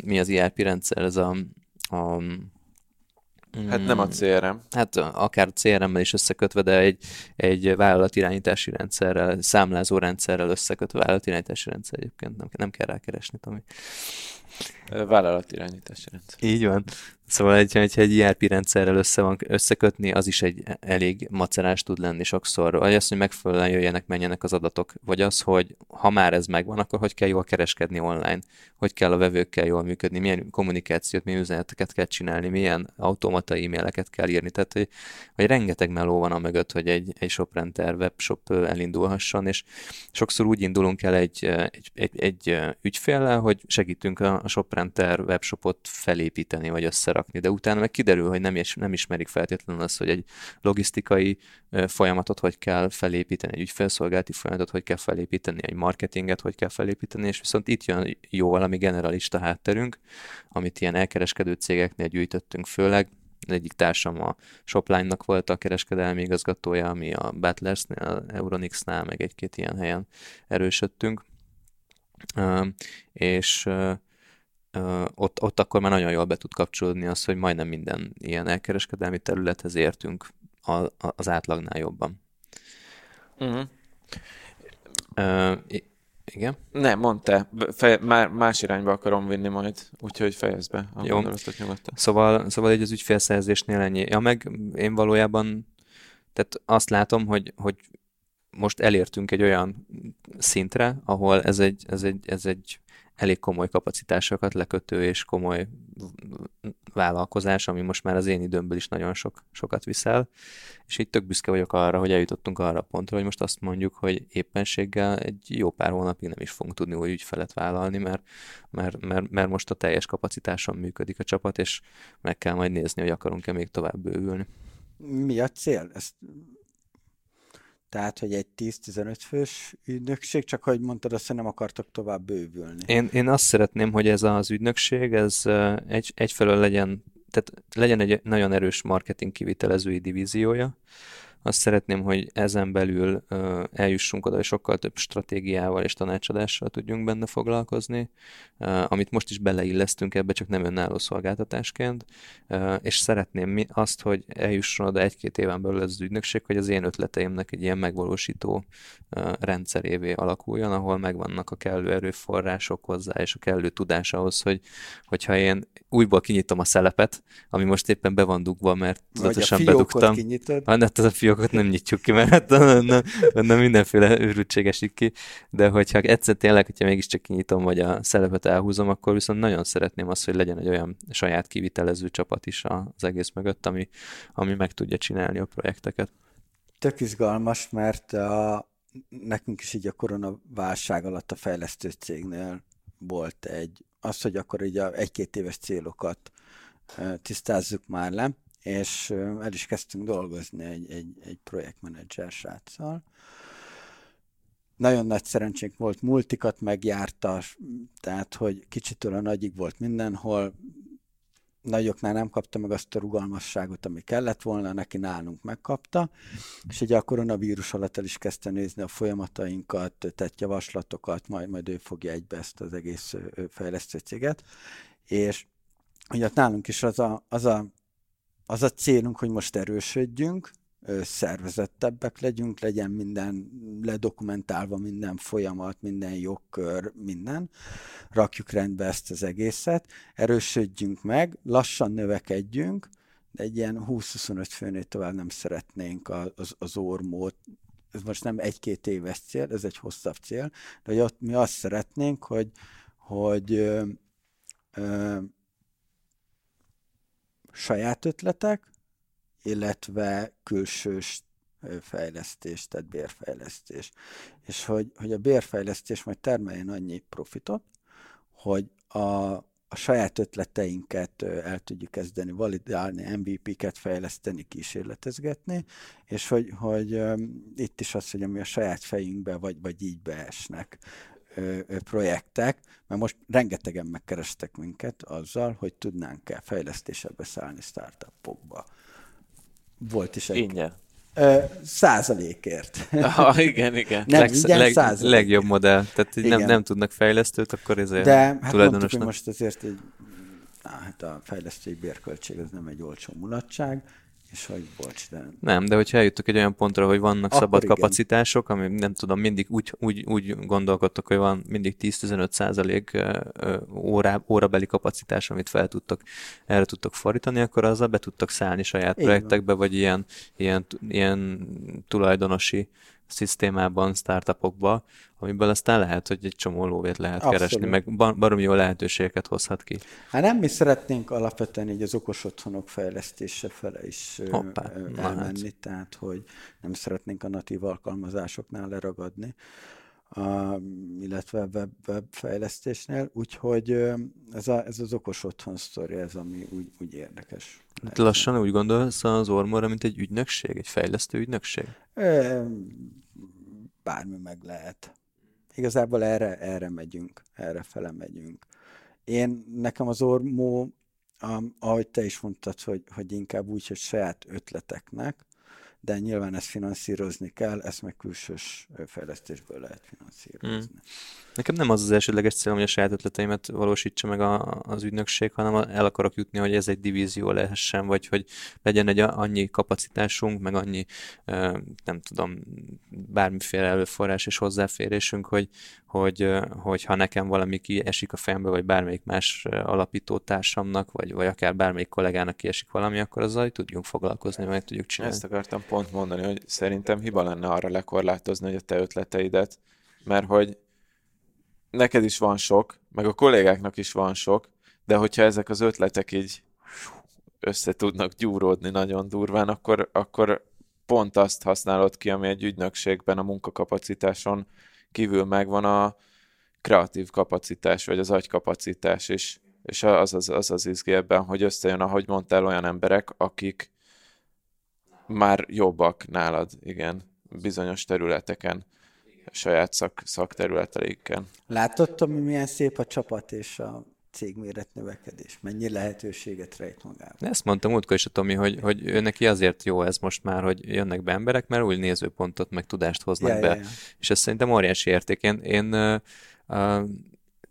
mi az ERP rendszer, ez a, a Hát nem a. CRM. Hát akár CRM-mel is összekötve, de egy, egy vállalatirányítási rendszerrel, számlázó rendszerrel összekötve vállalatirányítási rendszer egyébként nem, nem kell rákeresni, Tomi. Vállalatirányítási rendszer. Így van. Szóval, hogyha egy ERP rendszerrel össze van, összekötni, az is egy elég macerás tud lenni sokszor. Vagy az, hogy megfelelően jöjjenek, menjenek az adatok. Vagy az, hogy ha már ez megvan, akkor hogy kell jól kereskedni online, hogy kell a vevőkkel jól működni, milyen kommunikációt, milyen üzeneteket kell csinálni, milyen automata e-maileket kell írni. Tehát, hogy, hogy rengeteg meló van a mögött, hogy egy, egy shoprenter, webshop elindulhasson, és sokszor úgy indulunk el egy, egy, egy, egy ügyféllel, hogy segítünk a, a shoprenter webshopot felépíteni, vagy össze összerakni, de utána meg kiderül, hogy nem, is, nem ismerik feltétlenül azt, hogy egy logisztikai folyamatot hogy kell felépíteni, egy ügyfelszolgálati folyamatot hogy kell felépíteni, egy marketinget hogy kell felépíteni, és viszont itt jön jó valami generalista hátterünk, amit ilyen elkereskedő cégeknél gyűjtöttünk főleg, egyik társam a Shopline-nak volt a kereskedelmi igazgatója, ami a Battlers-nél, Euronix-nál, meg egy-két ilyen helyen erősödtünk. És ott, ott akkor már nagyon jól be tud kapcsolódni az, hogy majdnem minden ilyen elkereskedelmi területhez értünk a, az átlagnál jobban. Uh-huh. Uh, igen? Nem, mondta. Már más irányba akarom vinni majd, úgyhogy fejezd be a Jó. nyugodtan. Szóval, szóval egy az ügyfélszerzésnél ennyi. Ja, meg én valójában tehát azt látom, hogy, hogy most elértünk egy olyan szintre, ahol ez egy, ez egy, ez egy elég komoly kapacitásokat lekötő és komoly vállalkozás, ami most már az én időmből is nagyon sok, sokat viszel, és így tök büszke vagyok arra, hogy eljutottunk arra a pontra, hogy most azt mondjuk, hogy éppenséggel egy jó pár hónapig nem is fogunk tudni új ügyfelet vállalni, mert, mert, mert, mert most a teljes kapacitáson működik a csapat, és meg kell majd nézni, hogy akarunk-e még tovább bővülni. Mi a cél? Ezt tehát, hogy egy 10-15 fős ügynökség, csak hogy mondtad, azt nem akartok tovább bővülni. Én, én azt szeretném, hogy ez az ügynökség, ez egy, egyfelől legyen, tehát legyen egy nagyon erős marketing kivitelezői divíziója, azt szeretném, hogy ezen belül eljussunk oda, hogy sokkal több stratégiával és tanácsadással tudjunk benne foglalkozni, amit most is beleillesztünk ebbe, csak nem önálló szolgáltatásként, és szeretném azt, hogy eljusson oda egy-két éven belül ez az ügynökség, hogy az én ötleteimnek egy ilyen megvalósító rendszerévé alakuljon, ahol megvannak a kellő erőforrások hozzá, és a kellő tudás ahhoz, hogy hogyha én újból kinyitom a szelepet, ami most éppen be van dugva, mert tudatosan bedugtam. Kinyitod. Hát ez a fiók dolgot nem nyitjuk ki, mert hát onnan, onnan mindenféle őrültség esik ki, de hogyha egyszer tényleg, hogyha mégiscsak kinyitom, vagy a szelepet elhúzom, akkor viszont nagyon szeretném azt, hogy legyen egy olyan saját kivitelező csapat is az egész mögött, ami, ami meg tudja csinálni a projekteket. Tök izgalmas, mert a, nekünk is így a koronaválság alatt a fejlesztő cégnél volt egy, az, hogy akkor így a egy-két éves célokat tisztázzuk már le, és el is kezdtünk dolgozni egy, egy, egy projektmenedzser sráccal. Nagyon nagy szerencsénk volt, multikat megjárta, tehát, hogy kicsitől a nagyig volt mindenhol, nagyoknál nem kapta meg azt a rugalmasságot, ami kellett volna, neki nálunk megkapta, és ugye a koronavírus alatt el is kezdte nézni a folyamatainkat, tett javaslatokat, majd, majd ő fogja egybe ezt az egész fejlesztő és ugye nálunk is az a, az a az a célunk, hogy most erősödjünk, szervezettebbek legyünk, legyen minden ledokumentálva, minden folyamat, minden jogkör, minden. Rakjuk rendbe ezt az egészet, erősödjünk meg, lassan növekedjünk, de egy ilyen 20-25 főnél tovább nem szeretnénk az, az ormót. Ez most nem egy-két éves cél, ez egy hosszabb cél, de hogy ott mi azt szeretnénk, hogy, hogy ö, ö, saját ötletek, illetve külsős fejlesztés, tehát bérfejlesztés. És hogy, hogy a bérfejlesztés majd termeljen annyi profitot, hogy a, a saját ötleteinket el tudjuk kezdeni validálni, MVP-ket fejleszteni, kísérletezgetni, és hogy, hogy itt is az, hogy ami a saját fejünkbe vagy, vagy így beesnek projektek, mert most rengetegen megkerestek minket azzal, hogy tudnánk-e fejlesztésbe beszállni startupokba. Volt is egy... Ingyen. százalékért. Ah, igen, igen. Nem, Leg, ingyen, leg, százalékért. Legjobb modell. Tehát nem, nem tudnak fejlesztőt, akkor ezért De hát mondtuk, hogy most azért egy, á, hát a fejlesztői bérköltség az nem egy olcsó mulatság, és hogy bocs, de... Nem, de hogyha eljutok egy olyan pontra, hogy vannak Akkor szabad igen. kapacitások, ami nem tudom, mindig úgy, úgy, úgy gondolkodtok, hogy van mindig 10-15 százalék órá, órabeli kapacitás, amit fel tudtok, erre tudtok fordítani, akkor azzal be tudtok szállni saját Igen. projektekbe, vagy ilyen, ilyen, ilyen tulajdonosi szisztémában, startupokba, amiből aztán lehet, hogy egy csomó lóvét lehet Abszolút. keresni, meg baromi jó lehetőségeket hozhat ki. Hát nem mi szeretnénk alapvetően így az okos otthonok fejlesztése fele is Hoppá, elmenni, hát. tehát hogy nem szeretnénk a natív alkalmazásoknál leragadni, illetve web, web fejlesztésnél, úgyhogy ez, a, ez az okos otthon sztori, ez ami úgy, úgy érdekes. Hát lassan úgy gondolsz az Ormora, mint egy ügynökség, egy fejlesztő ügynökség? Bármi meg lehet. Igazából erre, erre megyünk, erre fele megyünk. Én, nekem az Ormó, ahogy te is mondtad, hogy, hogy inkább úgy, hogy saját ötleteknek, de nyilván ezt finanszírozni kell, ezt meg külsős fejlesztésből lehet finanszírozni. Hmm. Nekem nem az az elsődleges célom, hogy a saját ötleteimet valósítsa meg a, az ügynökség, hanem el akarok jutni, hogy ez egy divízió lehessen, vagy hogy legyen egy annyi kapacitásunk, meg annyi, nem tudom, bármiféle előforrás és hozzáférésünk, hogy, hogy, hogy ha nekem valami kiesik a fejembe, vagy bármelyik más alapító társamnak, vagy, vagy akár bármelyik kollégának kiesik valami, akkor azzal tudjunk foglalkozni, meg tudjuk csinálni. Ezt akartam pont mondani, hogy szerintem hiba lenne arra lekorlátozni, hogy a te ötleteidet, mert hogy neked is van sok, meg a kollégáknak is van sok, de hogyha ezek az ötletek így össze tudnak gyúródni nagyon durván, akkor, akkor pont azt használod ki, ami egy ügynökségben a munkakapacitáson kívül megvan a kreatív kapacitás, vagy az agykapacitás is. És az az, az, az izgi ebben, hogy összejön, ahogy mondtál, olyan emberek, akik már jobbak nálad, igen, bizonyos területeken saját szak, szakterületeiken. Látod, hogy milyen szép a csapat és a cégméret növekedés? Mennyi lehetőséget rejt magában? Ezt mondtam útkor is a Tomi, hogy, hogy ő neki azért jó ez most már, hogy jönnek be emberek, mert új nézőpontot, meg tudást hoznak ja, be. Ja, ja. És ez szerintem óriási érték. Én, én uh, uh,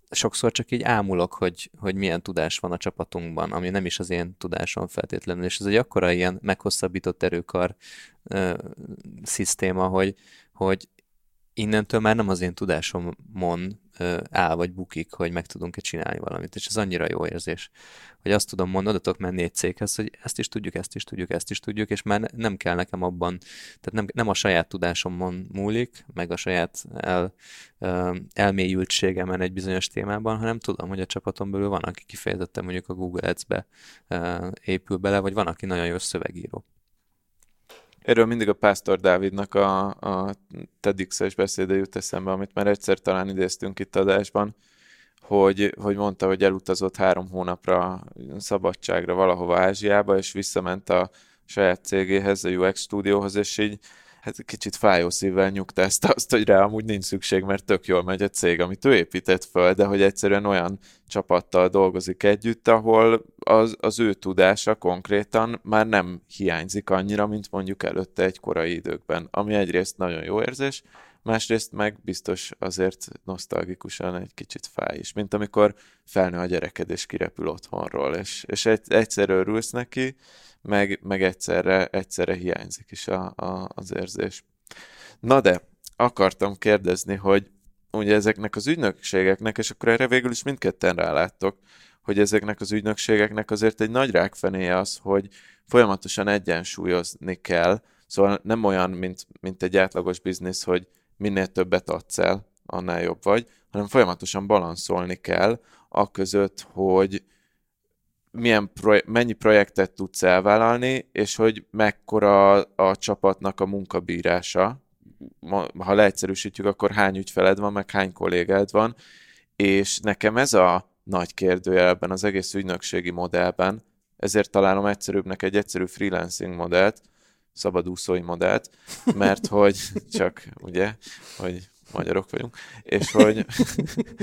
sokszor csak így ámulok, hogy, hogy milyen tudás van a csapatunkban, ami nem is az én tudásom feltétlenül, és ez egy akkora ilyen meghosszabbított erőkar uh, szisztéma, hogy, hogy innentől már nem az én tudásomon áll vagy bukik, hogy meg tudunk-e csinálni valamit, és ez annyira jó érzés, hogy azt tudom mondani, oda menni egy céghez, hogy ezt is tudjuk, ezt is tudjuk, ezt is tudjuk, és már nem kell nekem abban, tehát nem, nem a saját tudásomon múlik, meg a saját el, elmélyültségemen egy bizonyos témában, hanem tudom, hogy a csapaton belül van, aki kifejezetten mondjuk a Google Ads-be épül bele, vagy van, aki nagyon jó szövegíró. Erről mindig a Pásztor Dávidnak a, a TEDx-es beszéde jut eszembe, amit már egyszer talán idéztünk itt adásban, hogy, hogy mondta, hogy elutazott három hónapra szabadságra valahova Ázsiába, és visszament a saját cégéhez, a UX stúdióhoz, és így hát kicsit fájó szívvel nyugtázta azt, hogy rá amúgy nincs szükség, mert tök jól megy a cég, amit ő épített föl, de hogy egyszerűen olyan csapattal dolgozik együtt, ahol az, az ő tudása konkrétan már nem hiányzik annyira, mint mondjuk előtte egy korai időkben, ami egyrészt nagyon jó érzés, másrészt meg biztos azért nosztalgikusan egy kicsit fáj is, mint amikor felnő a gyereked és kirepül otthonról, és, és egy, egyszer örülsz neki, meg, meg egyszerre, egyszerre hiányzik is a, a, az érzés. Na de, akartam kérdezni, hogy ugye ezeknek az ügynökségeknek, és akkor erre végül is mindketten ráláttok, hogy ezeknek az ügynökségeknek azért egy nagy rákfenéje az, hogy folyamatosan egyensúlyozni kell, szóval nem olyan, mint, mint egy átlagos biznisz, hogy minél többet adsz el, annál jobb vagy, hanem folyamatosan balanszolni kell a között, hogy milyen proje- mennyi projektet tudsz elvállalni, és hogy mekkora a csapatnak a munkabírása. Ha leegyszerűsítjük, akkor hány ügyfeled van, meg hány kollégád van, és nekem ez a nagy kérdője ebben az egész ügynökségi modellben, ezért találom egyszerűbbnek egy egyszerű freelancing modellt, szabadúszói modellt, mert hogy csak, ugye, hogy magyarok vagyunk, és hogy,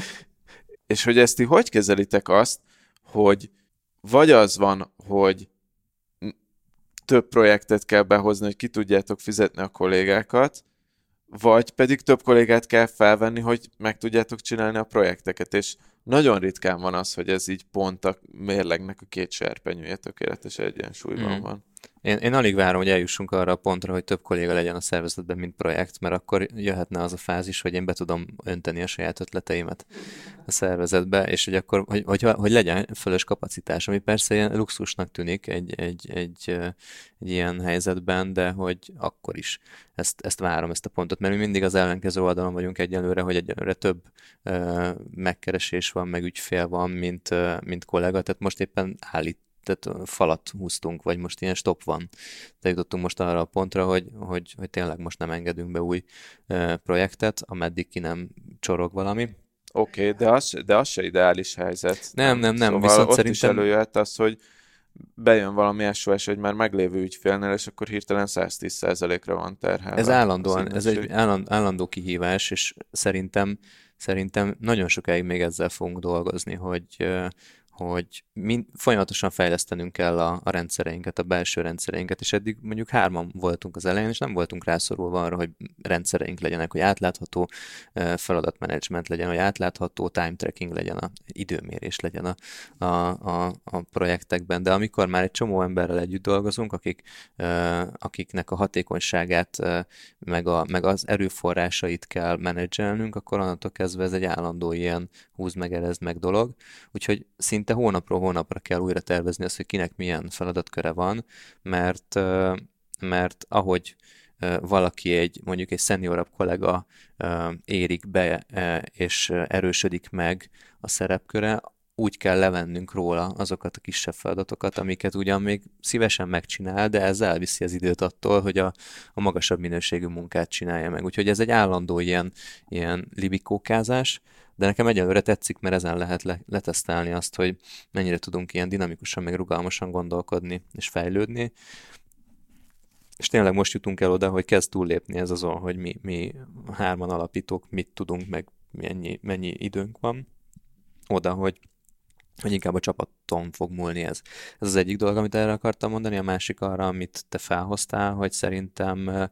és hogy ezt ti hogy kezelitek azt, hogy vagy az van, hogy több projektet kell behozni, hogy ki tudjátok fizetni a kollégákat, vagy pedig több kollégát kell felvenni, hogy meg tudjátok csinálni a projekteket, és nagyon ritkán van az, hogy ez így pont a mérlegnek a két serpenyője tökéletes egyensúlyban mm. van. Én, én alig várom, hogy eljussunk arra a pontra, hogy több kolléga legyen a szervezetben, mint projekt, mert akkor jöhetne az a fázis, hogy én be tudom önteni a saját ötleteimet a szervezetbe, és hogy akkor, hogy, hogy, hogy legyen fölös kapacitás, ami persze ilyen luxusnak tűnik egy, egy, egy, egy ilyen helyzetben, de hogy akkor is ezt, ezt várom, ezt a pontot, mert mi mindig az ellenkező oldalon vagyunk egyelőre, hogy egyelőre több uh, megkeresés van, meg ügyfél van, mint, uh, mint kollega, tehát most éppen állít tehát falat húztunk, vagy most ilyen stop van. De jutottunk most arra a pontra, hogy, hogy, hogy tényleg most nem engedünk be új projektet, ameddig ki nem csorog valami. Oké, okay, de, az, de az se ideális helyzet. Nem, nem, nem. Szóval viszont ott szerintem... is előjöhet az, hogy bejön valami SOS egy már meglévő ügyfélnél, és akkor hirtelen 110%-ra van terhelve. Ez állandóan, ez egy állandó kihívás, és szerintem, szerintem nagyon sokáig még ezzel fogunk dolgozni, hogy, hogy mind, folyamatosan fejlesztenünk kell a, a rendszereinket, a belső rendszereinket, és eddig mondjuk hárman voltunk az elején, és nem voltunk rászorulva arra, hogy rendszereink legyenek, hogy átlátható feladatmenedzsment legyen, hogy átlátható time tracking legyen, a időmérés legyen a, a, a, a projektekben, de amikor már egy csomó emberrel együtt dolgozunk, akik, akiknek a hatékonyságát, meg, a, meg az erőforrásait kell menedzselnünk, akkor onnantól kezdve ez egy állandó ilyen húz meg, erezd meg dolog, úgyhogy szinte hónapról hónapra kell újra tervezni azt, hogy kinek milyen feladatköre van, mert, mert ahogy valaki egy, mondjuk egy szeniorabb kollega érik be és erősödik meg a szerepköre, úgy kell levennünk róla azokat a kisebb feladatokat, amiket ugyan még szívesen megcsinál, de ez elviszi az időt attól, hogy a, a magasabb minőségű munkát csinálja meg. Úgyhogy ez egy állandó ilyen, ilyen libikókázás, de nekem egyelőre tetszik, mert ezen lehet le, letesztelni azt, hogy mennyire tudunk ilyen dinamikusan, meg rugalmasan gondolkodni és fejlődni. És tényleg most jutunk el oda, hogy kezd túllépni ez azon, hogy mi, mi hárman alapítók mit tudunk, meg mennyi, mennyi időnk van. Oda, hogy hogy inkább a csapaton fog múlni ez. Ez az egyik dolog, amit erre akartam mondani, a másik arra, amit te felhoztál, hogy szerintem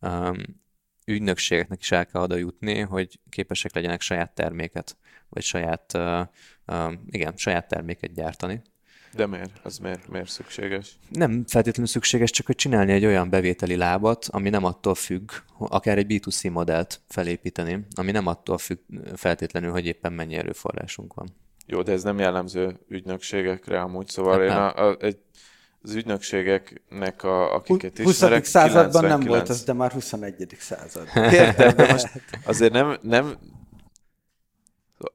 um, ügynökségeknek is el kell oda jutni, hogy képesek legyenek saját terméket, vagy saját, uh, uh, igen, saját terméket gyártani. De miért? Az miért, miért szükséges? Nem feltétlenül szükséges, csak hogy csinálni egy olyan bevételi lábat, ami nem attól függ, akár egy B2C modellt felépíteni, ami nem attól függ feltétlenül, hogy éppen mennyi erőforrásunk van. Jó, de ez nem jellemző ügynökségekre amúgy, szóval hát én a, a, egy az ügynökségeknek, a, akiket 20. ismerek, században 99... nem volt az, de már 21. század. Értem, de most azért nem, nem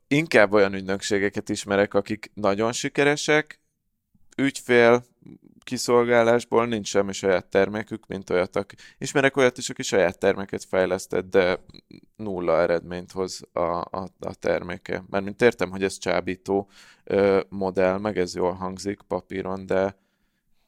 inkább olyan ügynökségeket ismerek, akik nagyon sikeresek, ügyfél kiszolgálásból nincs semmi saját termékük, mint olyat. Aki... Ismerek olyat is, aki saját terméket fejlesztett, de nulla eredményt hoz a, a, a terméke. Mármint értem, hogy ez csábító ö, modell, meg ez jól hangzik papíron, de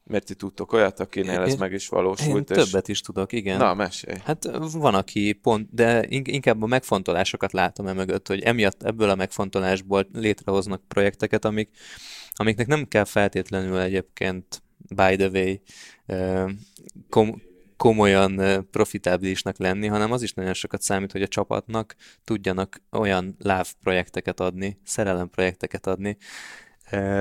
mert ti tudtok olyat, akinél ez meg is valósult. Én és... többet is tudok, igen. Na, mesélj. Hát van, aki pont, de inkább a megfontolásokat látom e mögött, hogy emiatt ebből a megfontolásból létrehoznak projekteket, amik, amiknek nem kell feltétlenül egyébként by the way kom- komolyan profitábilisnak lenni, hanem az is nagyon sokat számít, hogy a csapatnak tudjanak olyan láv projekteket adni, szerelem projekteket adni,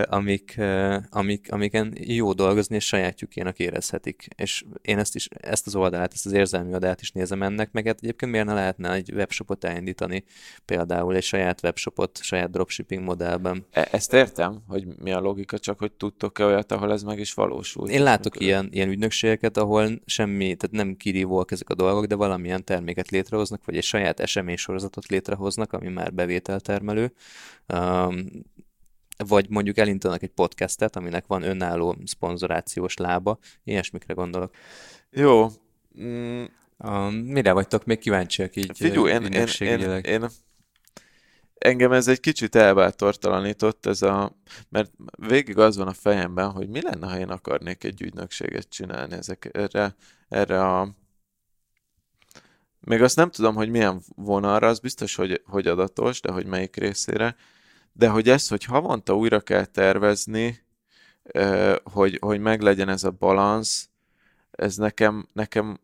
amik, amik, amiken jó dolgozni, és sajátjukének érezhetik. És én ezt, is, ezt az oldalát, ezt az érzelmi oldalát is nézem ennek, meg hát egyébként miért ne lehetne egy webshopot elindítani, például egy saját webshopot, saját dropshipping modellben. E- ezt értem, hogy mi a logika, csak hogy tudtok-e olyat, ahol ez meg is valósul. Én látok ilyen, ilyen ügynökségeket, ahol semmi, tehát nem kirívóak ezek a dolgok, de valamilyen terméket létrehoznak, vagy egy saját eseménysorozatot létrehoznak, ami már bevételtermelő. Um, vagy mondjuk elindítanak egy podcastet, aminek van önálló szponzorációs lába, ilyesmikre gondolok. Jó. Mm. Uh, mire vagytok még kíváncsiak így Figyú, én, én, én, én, engem ez egy kicsit elbátortalanított, ez a, mert végig az van a fejemben, hogy mi lenne, ha én akarnék egy ügynökséget csinálni ezek, erre, erre a még azt nem tudom, hogy milyen vonalra, az biztos, hogy, hogy adatos, de hogy melyik részére, de hogy ezt, hogy havonta újra kell tervezni, hogy, hogy meglegyen ez a balansz, ez nekem, nekem,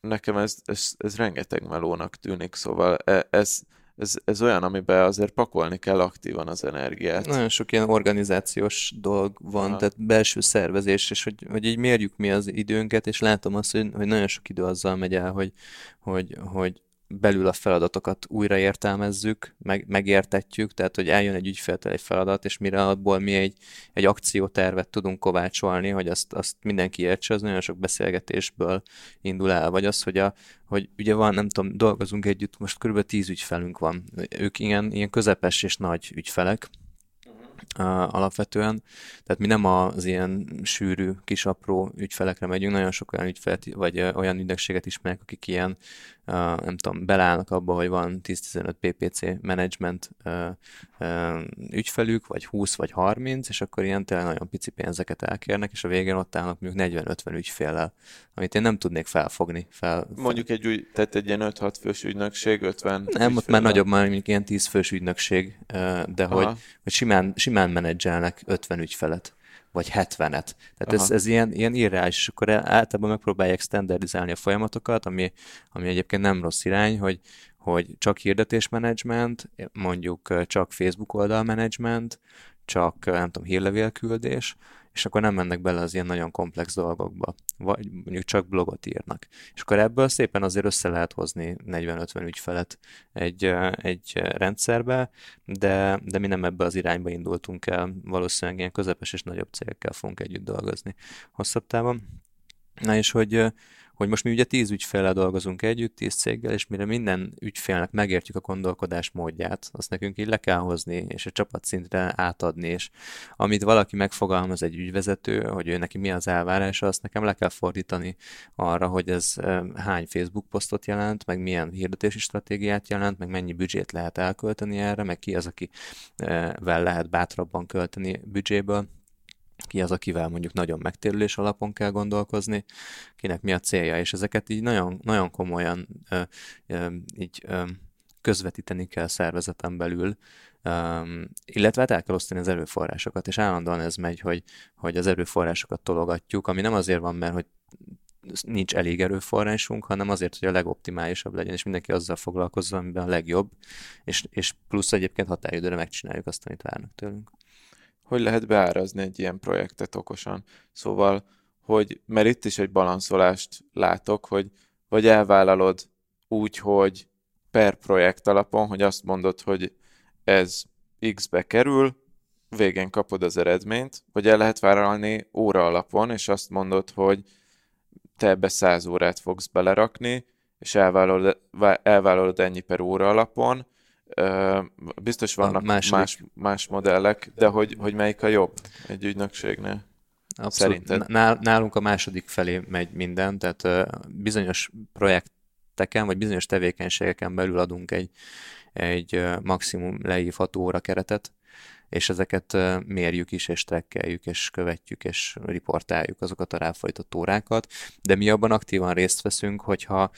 nekem ez, ez, ez rengeteg melónak tűnik, szóval e, ez, ez, ez olyan, amiben azért pakolni kell aktívan az energiát. Nagyon sok ilyen organizációs dolog van, Aha. tehát belső szervezés, és hogy, hogy így mérjük mi az időnket, és látom azt, hogy, hogy nagyon sok idő azzal megy el, hogy, hogy, hogy belül a feladatokat újraértelmezzük, meg, megértetjük, tehát hogy eljön egy ügyféltől egy feladat, és mire abból mi egy, egy akciótervet tudunk kovácsolni, hogy azt, azt mindenki értse, az nagyon sok beszélgetésből indul el, vagy az, hogy, a, hogy ugye van, nem tudom, dolgozunk együtt, most kb. 10 ügyfelünk van. Ők ilyen, ilyen közepes és nagy ügyfelek, uh, alapvetően. Tehát mi nem az ilyen sűrű, kis apró ügyfelekre megyünk, nagyon sok olyan ügyfelet, vagy olyan ügynökséget ismerek, akik ilyen nem tudom, belállnak abba, hogy van 10-15 PPC management ügyfelük, vagy 20 vagy 30, és akkor ilyen tényleg nagyon pici pénzeket elkérnek, és a végén ott állnak mondjuk 40-50 ügyféllel, amit én nem tudnék felfogni. Fel, mondjuk egy új, tehát egy ilyen 5-6 fős ügynökség, 50 Nem, ott már nagyobb, már mondjuk ilyen 10 fős ügynökség, de hogy, hogy simán, simán menedzselnek 50 ügyfelet vagy 70-et. Tehát ez, ez ilyen, ilyen irreális, és akkor általában megpróbálják standardizálni a folyamatokat, ami, ami egyébként nem rossz irány, hogy, hogy csak hirdetésmenedzsment, mondjuk csak Facebook oldalmenedzsment, csak nem tudom, hírlevélküldés, és akkor nem mennek bele az ilyen nagyon komplex dolgokba, vagy mondjuk csak blogot írnak. És akkor ebből szépen azért össze lehet hozni 40-50 ügyfelet egy, egy rendszerbe, de, de mi nem ebbe az irányba indultunk el, valószínűleg ilyen közepes és nagyobb cégekkel fogunk együtt dolgozni hosszabb távon. Na és hogy hogy most mi ugye tíz ügyféllel dolgozunk együtt, tíz céggel, és mire minden ügyfélnek megértjük a gondolkodás módját, azt nekünk így le kell hozni, és a csapatszintre átadni, és amit valaki megfogalmaz egy ügyvezető, hogy ő neki mi az elvárása, azt nekem le kell fordítani arra, hogy ez hány Facebook posztot jelent, meg milyen hirdetési stratégiát jelent, meg mennyi büdzsét lehet elkölteni erre, meg ki az, akivel lehet bátrabban költeni büdzséből ki az, akivel mondjuk nagyon megtérülés alapon kell gondolkozni, kinek mi a célja, és ezeket így nagyon, nagyon komolyan ö, ö, így ö, közvetíteni kell szervezeten belül, Um, illetve hát el kell osztani az erőforrásokat, és állandóan ez megy, hogy, hogy az erőforrásokat tologatjuk, ami nem azért van, mert hogy nincs elég erőforrásunk, hanem azért, hogy a legoptimálisabb legyen, és mindenki azzal foglalkozza, amiben a legjobb, és, és plusz egyébként határidőre megcsináljuk azt, amit várnak tőlünk hogy lehet beárazni egy ilyen projektet okosan. Szóval, hogy, mert itt is egy balanszolást látok, hogy vagy elvállalod úgy, hogy per projekt alapon, hogy azt mondod, hogy ez X-be kerül, végén kapod az eredményt, vagy el lehet vállalni óra alapon, és azt mondod, hogy te ebbe 100 órát fogsz belerakni, és elvállalod, elvállalod ennyi per óra alapon, Biztos vannak más, más modellek, de hogy, hogy melyik a jobb egy ügynökségnél? Abszolút. Szerinted? Nálunk a második felé megy minden, tehát bizonyos projekteken, vagy bizonyos tevékenységeken belül adunk egy, egy maximum leívható óra keretet, és ezeket mérjük is, és trekkeljük, és követjük, és riportáljuk azokat a ráfolytott órákat, de mi abban aktívan részt veszünk, hogyha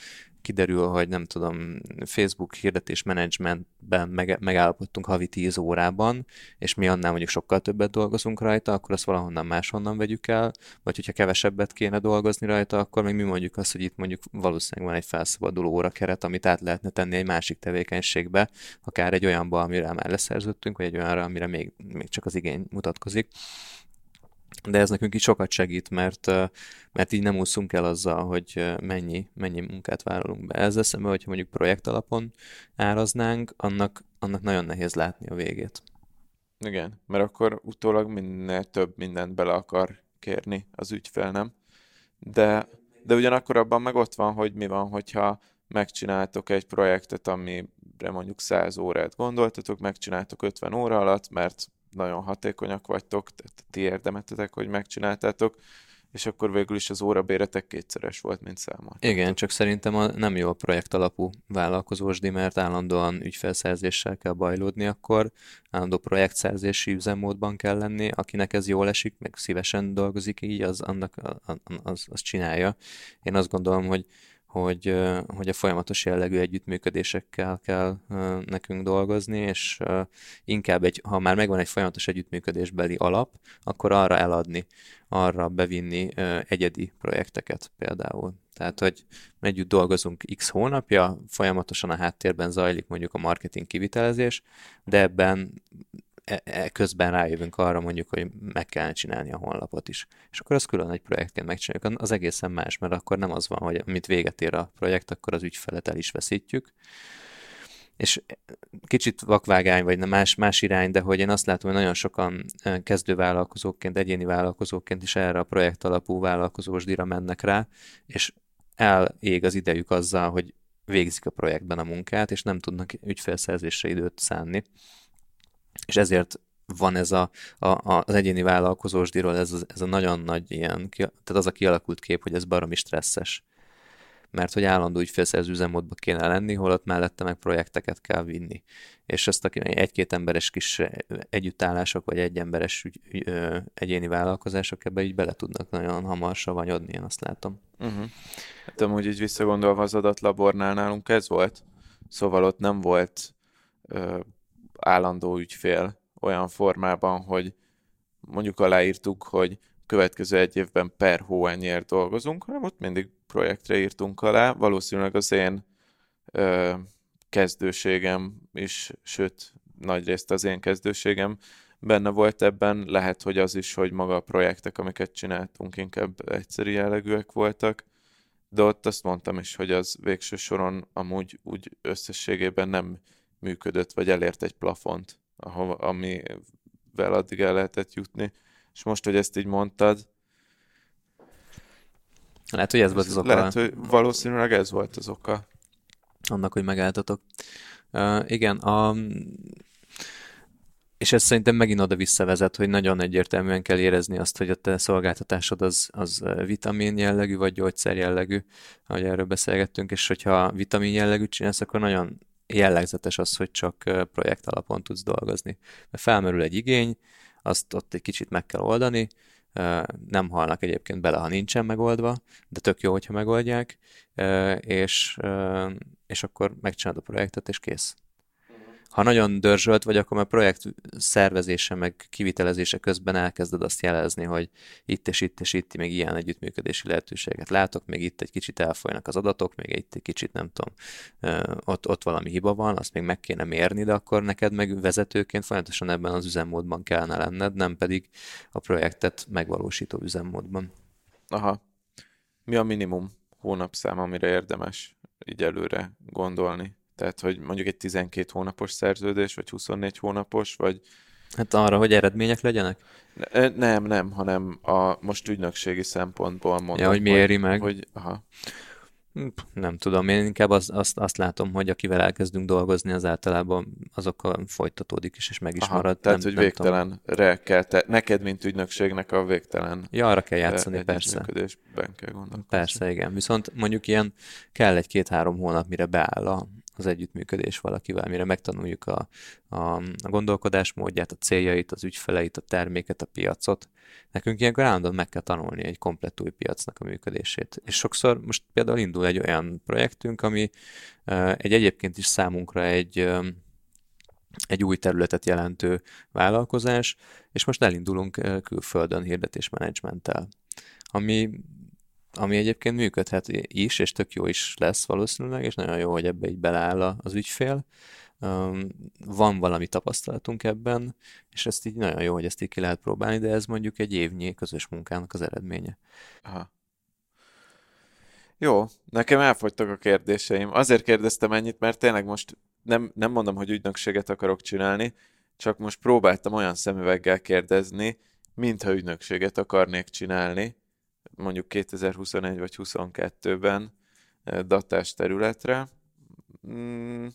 kiderül, hogy nem tudom, Facebook hirdetés menedzsmentben meg, megállapodtunk havi 10 órában, és mi annál mondjuk sokkal többet dolgozunk rajta, akkor azt valahonnan máshonnan vegyük el, vagy hogyha kevesebbet kéne dolgozni rajta, akkor még mi mondjuk azt, hogy itt mondjuk valószínűleg van egy felszabaduló órakeret, amit át lehetne tenni egy másik tevékenységbe, akár egy olyanba, amire már leszerződtünk, vagy egy olyanra, amire még, még csak az igény mutatkozik de ez nekünk is sokat segít, mert, mert így nem úszunk el azzal, hogy mennyi, mennyi munkát vállalunk be. Ezzel szemben, hogyha mondjuk projekt alapon áraznánk, annak, annak nagyon nehéz látni a végét. Igen, mert akkor utólag minél több mindent bele akar kérni az ügyfél, nem? De, de ugyanakkor abban meg ott van, hogy mi van, hogyha megcsináltok egy projektet, amire mondjuk 100 órát gondoltatok, megcsináltok 50 óra alatt, mert nagyon hatékonyak vagytok, tehát ti érdemetetek, hogy megcsináltátok, és akkor végül is az órabéretek kétszeres volt, mint számol. Igen, csak szerintem a nem jó a projekt alapú vállalkozósdi, mert állandóan ügyfelszerzéssel kell bajlódni, akkor állandó projektszerzési üzemmódban kell lenni, akinek ez jól esik, meg szívesen dolgozik így, az, annak, az, az csinálja. Én azt gondolom, hogy hogy, hogy a folyamatos jellegű együttműködésekkel kell nekünk dolgozni, és inkább egy, ha már megvan egy folyamatos együttműködésbeli alap, akkor arra eladni, arra bevinni egyedi projekteket például. Tehát, hogy együtt dolgozunk x hónapja, folyamatosan a háttérben zajlik mondjuk a marketing kivitelezés, de ebben E, e, közben rájövünk arra mondjuk, hogy meg kellene csinálni a honlapot is. És akkor az külön egy projektként megcsináljuk. Az egészen más, mert akkor nem az van, hogy amit véget ér a projekt, akkor az ügyfelet el is veszítjük. És kicsit vakvágány, vagy más, más irány, de hogy én azt látom, hogy nagyon sokan kezdővállalkozóként, egyéni vállalkozóként is erre a projekt alapú vállalkozósdira mennek rá, és elég az idejük azzal, hogy végzik a projektben a munkát, és nem tudnak ügyfélszerzésre időt szánni és ezért van ez a, a, a, az egyéni vállalkozósdiról ez, ez a nagyon nagy ilyen, tehát az a kialakult kép, hogy ez baromi stresszes. mert hogy állandó ügyfélszerző üzemmódba kéne lenni, holott mellette meg projekteket kell vinni. És ezt aki egy-két emberes kis együttállások, vagy egy emberes ügy, ö, egyéni vállalkozások ebbe így bele tudnak nagyon hamar savanyodni, én azt látom. Uh-huh. Hát amúgy így visszagondolva az adaట్లాbornál nálunk ez volt, szóval ott nem volt ö, állandó ügyfél olyan formában, hogy mondjuk aláírtuk, hogy következő egy évben per hó ennyiért dolgozunk, hanem ott mindig projektre írtunk alá. Valószínűleg az én ö, kezdőségem is, sőt, nagyrészt az én kezdőségem benne volt ebben. Lehet, hogy az is, hogy maga a projektek, amiket csináltunk, inkább egyszerű jellegűek voltak, de ott azt mondtam is, hogy az végső soron amúgy úgy összességében nem működött, vagy elért egy plafont, ahova, amivel addig el lehetett jutni. És most, hogy ezt így mondtad, lehet, hogy ez volt az oka. Lehet, hogy valószínűleg ez volt az oka. Annak, hogy megálltatok. Uh, igen, a, és ez szerintem megint oda visszavezet, hogy nagyon egyértelműen kell érezni azt, hogy a te szolgáltatásod az, az vitamin jellegű, vagy gyógyszer jellegű, ahogy erről beszélgettünk, és hogyha vitamin jellegű csinálsz, akkor nagyon jellegzetes az, hogy csak projekt alapon tudsz dolgozni. Mert felmerül egy igény, azt ott egy kicsit meg kell oldani, nem halnak egyébként bele, ha nincsen megoldva, de tök jó, hogyha megoldják, és, és akkor megcsinálod a projektet, és kész ha nagyon dörzsölt vagy, akkor a projekt szervezése meg kivitelezése közben elkezded azt jelezni, hogy itt és itt és itt még ilyen együttműködési lehetőséget látok, még itt egy kicsit elfolynak az adatok, még itt egy kicsit nem tudom, ott, ott valami hiba van, azt még meg kéne mérni, de akkor neked meg vezetőként folyamatosan ebben az üzemmódban kellene lenned, nem pedig a projektet megvalósító üzemmódban. Aha. Mi a minimum hónapszám, amire érdemes így előre gondolni? Tehát, hogy mondjuk egy 12 hónapos szerződés, vagy 24 hónapos, vagy... Hát arra, hogy eredmények legyenek? Nem, nem, hanem a most ügynökségi szempontból mondom. Ja, hogy mi éri meg. Hogy, aha. Nem tudom, én inkább az, azt, azt látom, hogy akivel elkezdünk dolgozni, az általában azokkal folytatódik is, és meg is Aha, marad. Tehát, nem, hogy végtelenre kell, te, neked, mint ügynökségnek a végtelen Ja, arra kell játszani, persze. kell gondolni. Persze, igen. Viszont mondjuk ilyen kell egy-két-három hónap, mire beáll a, az együttműködés valakivel, mire megtanuljuk a, a, a gondolkodásmódját, a céljait, az ügyfeleit, a terméket, a piacot. Nekünk ilyenkor állandóan meg kell tanulni egy komplett új piacnak a működését. És sokszor most például indul egy olyan projektünk, ami egy egyébként is számunkra egy egy új területet jelentő vállalkozás, és most elindulunk külföldön hirdetésmenedzsmenttel, ami ami egyébként működhet is, és tök jó is lesz valószínűleg, és nagyon jó, hogy ebbe így beleáll az ügyfél. Van valami tapasztalatunk ebben, és ezt így nagyon jó, hogy ezt így ki lehet próbálni, de ez mondjuk egy évnyi közös munkának az eredménye. Aha. Jó, nekem elfogytak a kérdéseim. Azért kérdeztem ennyit, mert tényleg most nem, nem mondom, hogy ügynökséget akarok csinálni, csak most próbáltam olyan szemüveggel kérdezni, mintha ügynökséget akarnék csinálni, mondjuk 2021 vagy 2022-ben datás területre. Mm,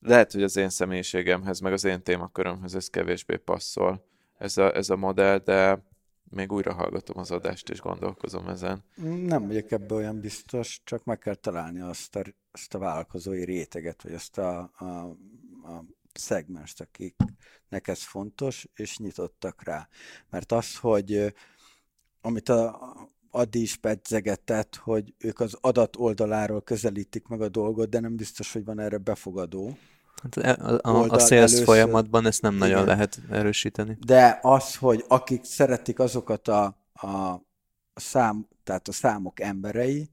lehet, hogy az én személyiségemhez, meg az én témakörömhez ez kevésbé passzol ez a, ez a modell, de még újra hallgatom az adást, és gondolkozom ezen. Nem vagyok ebben olyan biztos, csak meg kell találni azt a, azt a vállalkozói réteget, vagy azt a, a, a szegmest, akiknek ez fontos, és nyitottak rá. Mert az, hogy amit a, Adi is pedzegetett, hogy ők az adat oldaláról közelítik meg a dolgot, de nem biztos, hogy van erre befogadó. Hát a, a, a sales először. folyamatban ezt nem Igen. nagyon lehet erősíteni. De az, hogy akik szeretik azokat a, a, a szám, tehát a számok emberei,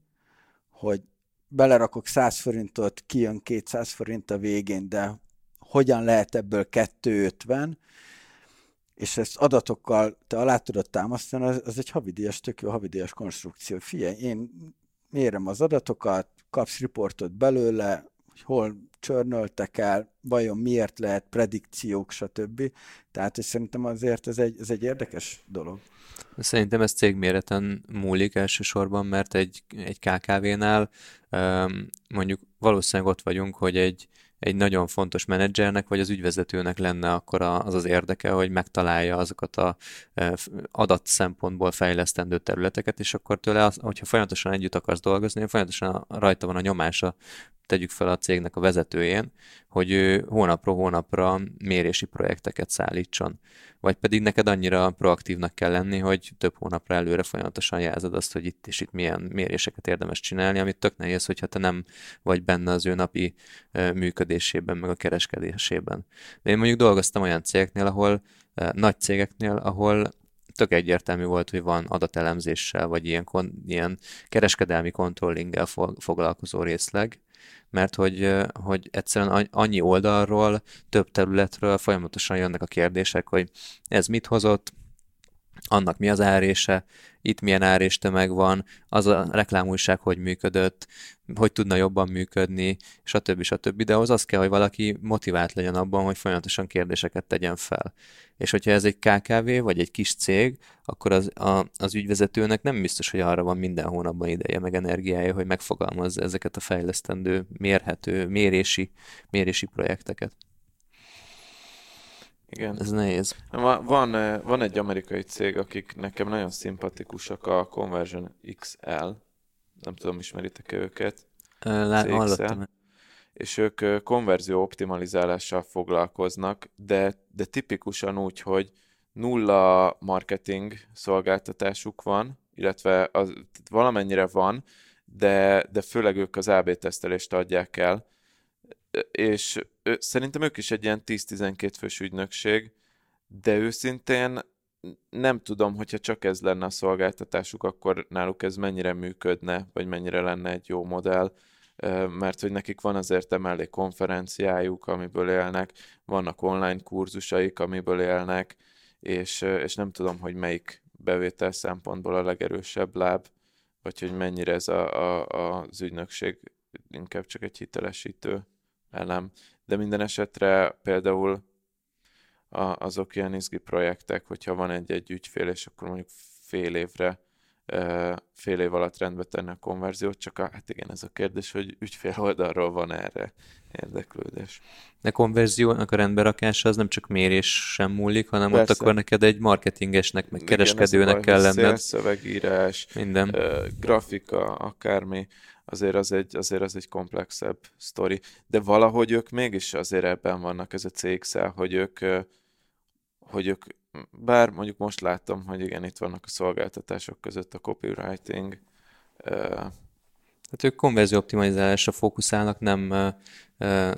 hogy belerakok 100 forintot, kijön 200 forint a végén, de hogyan lehet ebből 250, és ezt adatokkal te alá tudod támasztani, az, az egy havidíjas, tök jó havidíjas konstrukció. Figyelj, én mérem az adatokat, kapsz riportot belőle, hogy hol csörnöltek el, vajon miért lehet predikciók, stb. Tehát és szerintem azért ez egy, ez egy érdekes dolog. Szerintem ez cégméreten múlik elsősorban, mert egy, egy KKV-nál mondjuk valószínűleg ott vagyunk, hogy egy, egy nagyon fontos menedzsernek, vagy az ügyvezetőnek lenne akkor az az érdeke, hogy megtalálja azokat a adat szempontból fejlesztendő területeket, és akkor tőle, hogyha folyamatosan együtt akarsz dolgozni, folyamatosan rajta van a nyomása tegyük fel a cégnek a vezetőjén, hogy ő hónapról hónapra mérési projekteket szállítson. Vagy pedig neked annyira proaktívnak kell lenni, hogy több hónapra előre folyamatosan jelzed azt, hogy itt és itt milyen méréseket érdemes csinálni, amit tök nehéz, hogyha te nem vagy benne az ő napi működésében, meg a kereskedésében. De én mondjuk dolgoztam olyan cégeknél, ahol nagy cégeknél, ahol tök egyértelmű volt, hogy van adatelemzéssel, vagy ilyen, kon, ilyen kereskedelmi kontrollinggel foglalkozó részleg, mert hogy, hogy egyszerűen annyi oldalról, több területről folyamatosan jönnek a kérdések, hogy ez mit hozott, annak mi az árése, itt milyen áréstömeg van, az a reklámújság hogy működött, hogy tudna jobban működni, stb. stb. De ahhoz az kell, hogy valaki motivált legyen abban, hogy folyamatosan kérdéseket tegyen fel. És hogyha ez egy KKV vagy egy kis cég, akkor az, a, az ügyvezetőnek nem biztos, hogy arra van minden hónapban ideje meg energiája, hogy megfogalmazza ezeket a fejlesztendő, mérhető, mérési, mérési projekteket. Igen. Ez nehéz. Van, van egy amerikai cég, akik nekem nagyon szimpatikusak, a Conversion XL. Nem tudom, ismeritek-e őket? Lá- hallottam. És ők konverzió optimalizálással foglalkoznak, de, de tipikusan úgy, hogy nulla marketing szolgáltatásuk van, illetve az, valamennyire van, de, de főleg ők az AB tesztelést adják el, és ő, szerintem ők is egy ilyen 10-12 fős ügynökség, de őszintén nem tudom, hogyha csak ez lenne a szolgáltatásuk, akkor náluk ez mennyire működne, vagy mennyire lenne egy jó modell, mert hogy nekik van azért emellé konferenciájuk, amiből élnek, vannak online kurzusaik, amiből élnek, és, és nem tudom, hogy melyik bevétel szempontból a legerősebb láb, vagy hogy mennyire ez a, a, az ügynökség inkább csak egy hitelesítő elem. De minden esetre például a, azok ilyen izgi projektek, hogyha van egy-egy ügyfél, és akkor mondjuk fél évre fél év alatt rendbe tenni a konverziót, csak a, hát igen, ez a kérdés, hogy ügyfél oldalról van erre érdeklődés. De konverziónak a rendberakása az nem csak mérés sem múlik, hanem Persze. ott akkor neked egy marketingesnek, meg igen, kereskedőnek kell lenned. Szövegírás, minden. grafika, akármi azért az egy, azért az egy komplexebb sztori. De valahogy ők mégis azért ebben vannak ez a cx hogy ők, hogy ők, bár mondjuk most láttam, hogy igen, itt vannak a szolgáltatások között a copywriting. Hát ők konverzió optimalizálásra fókuszálnak, nem,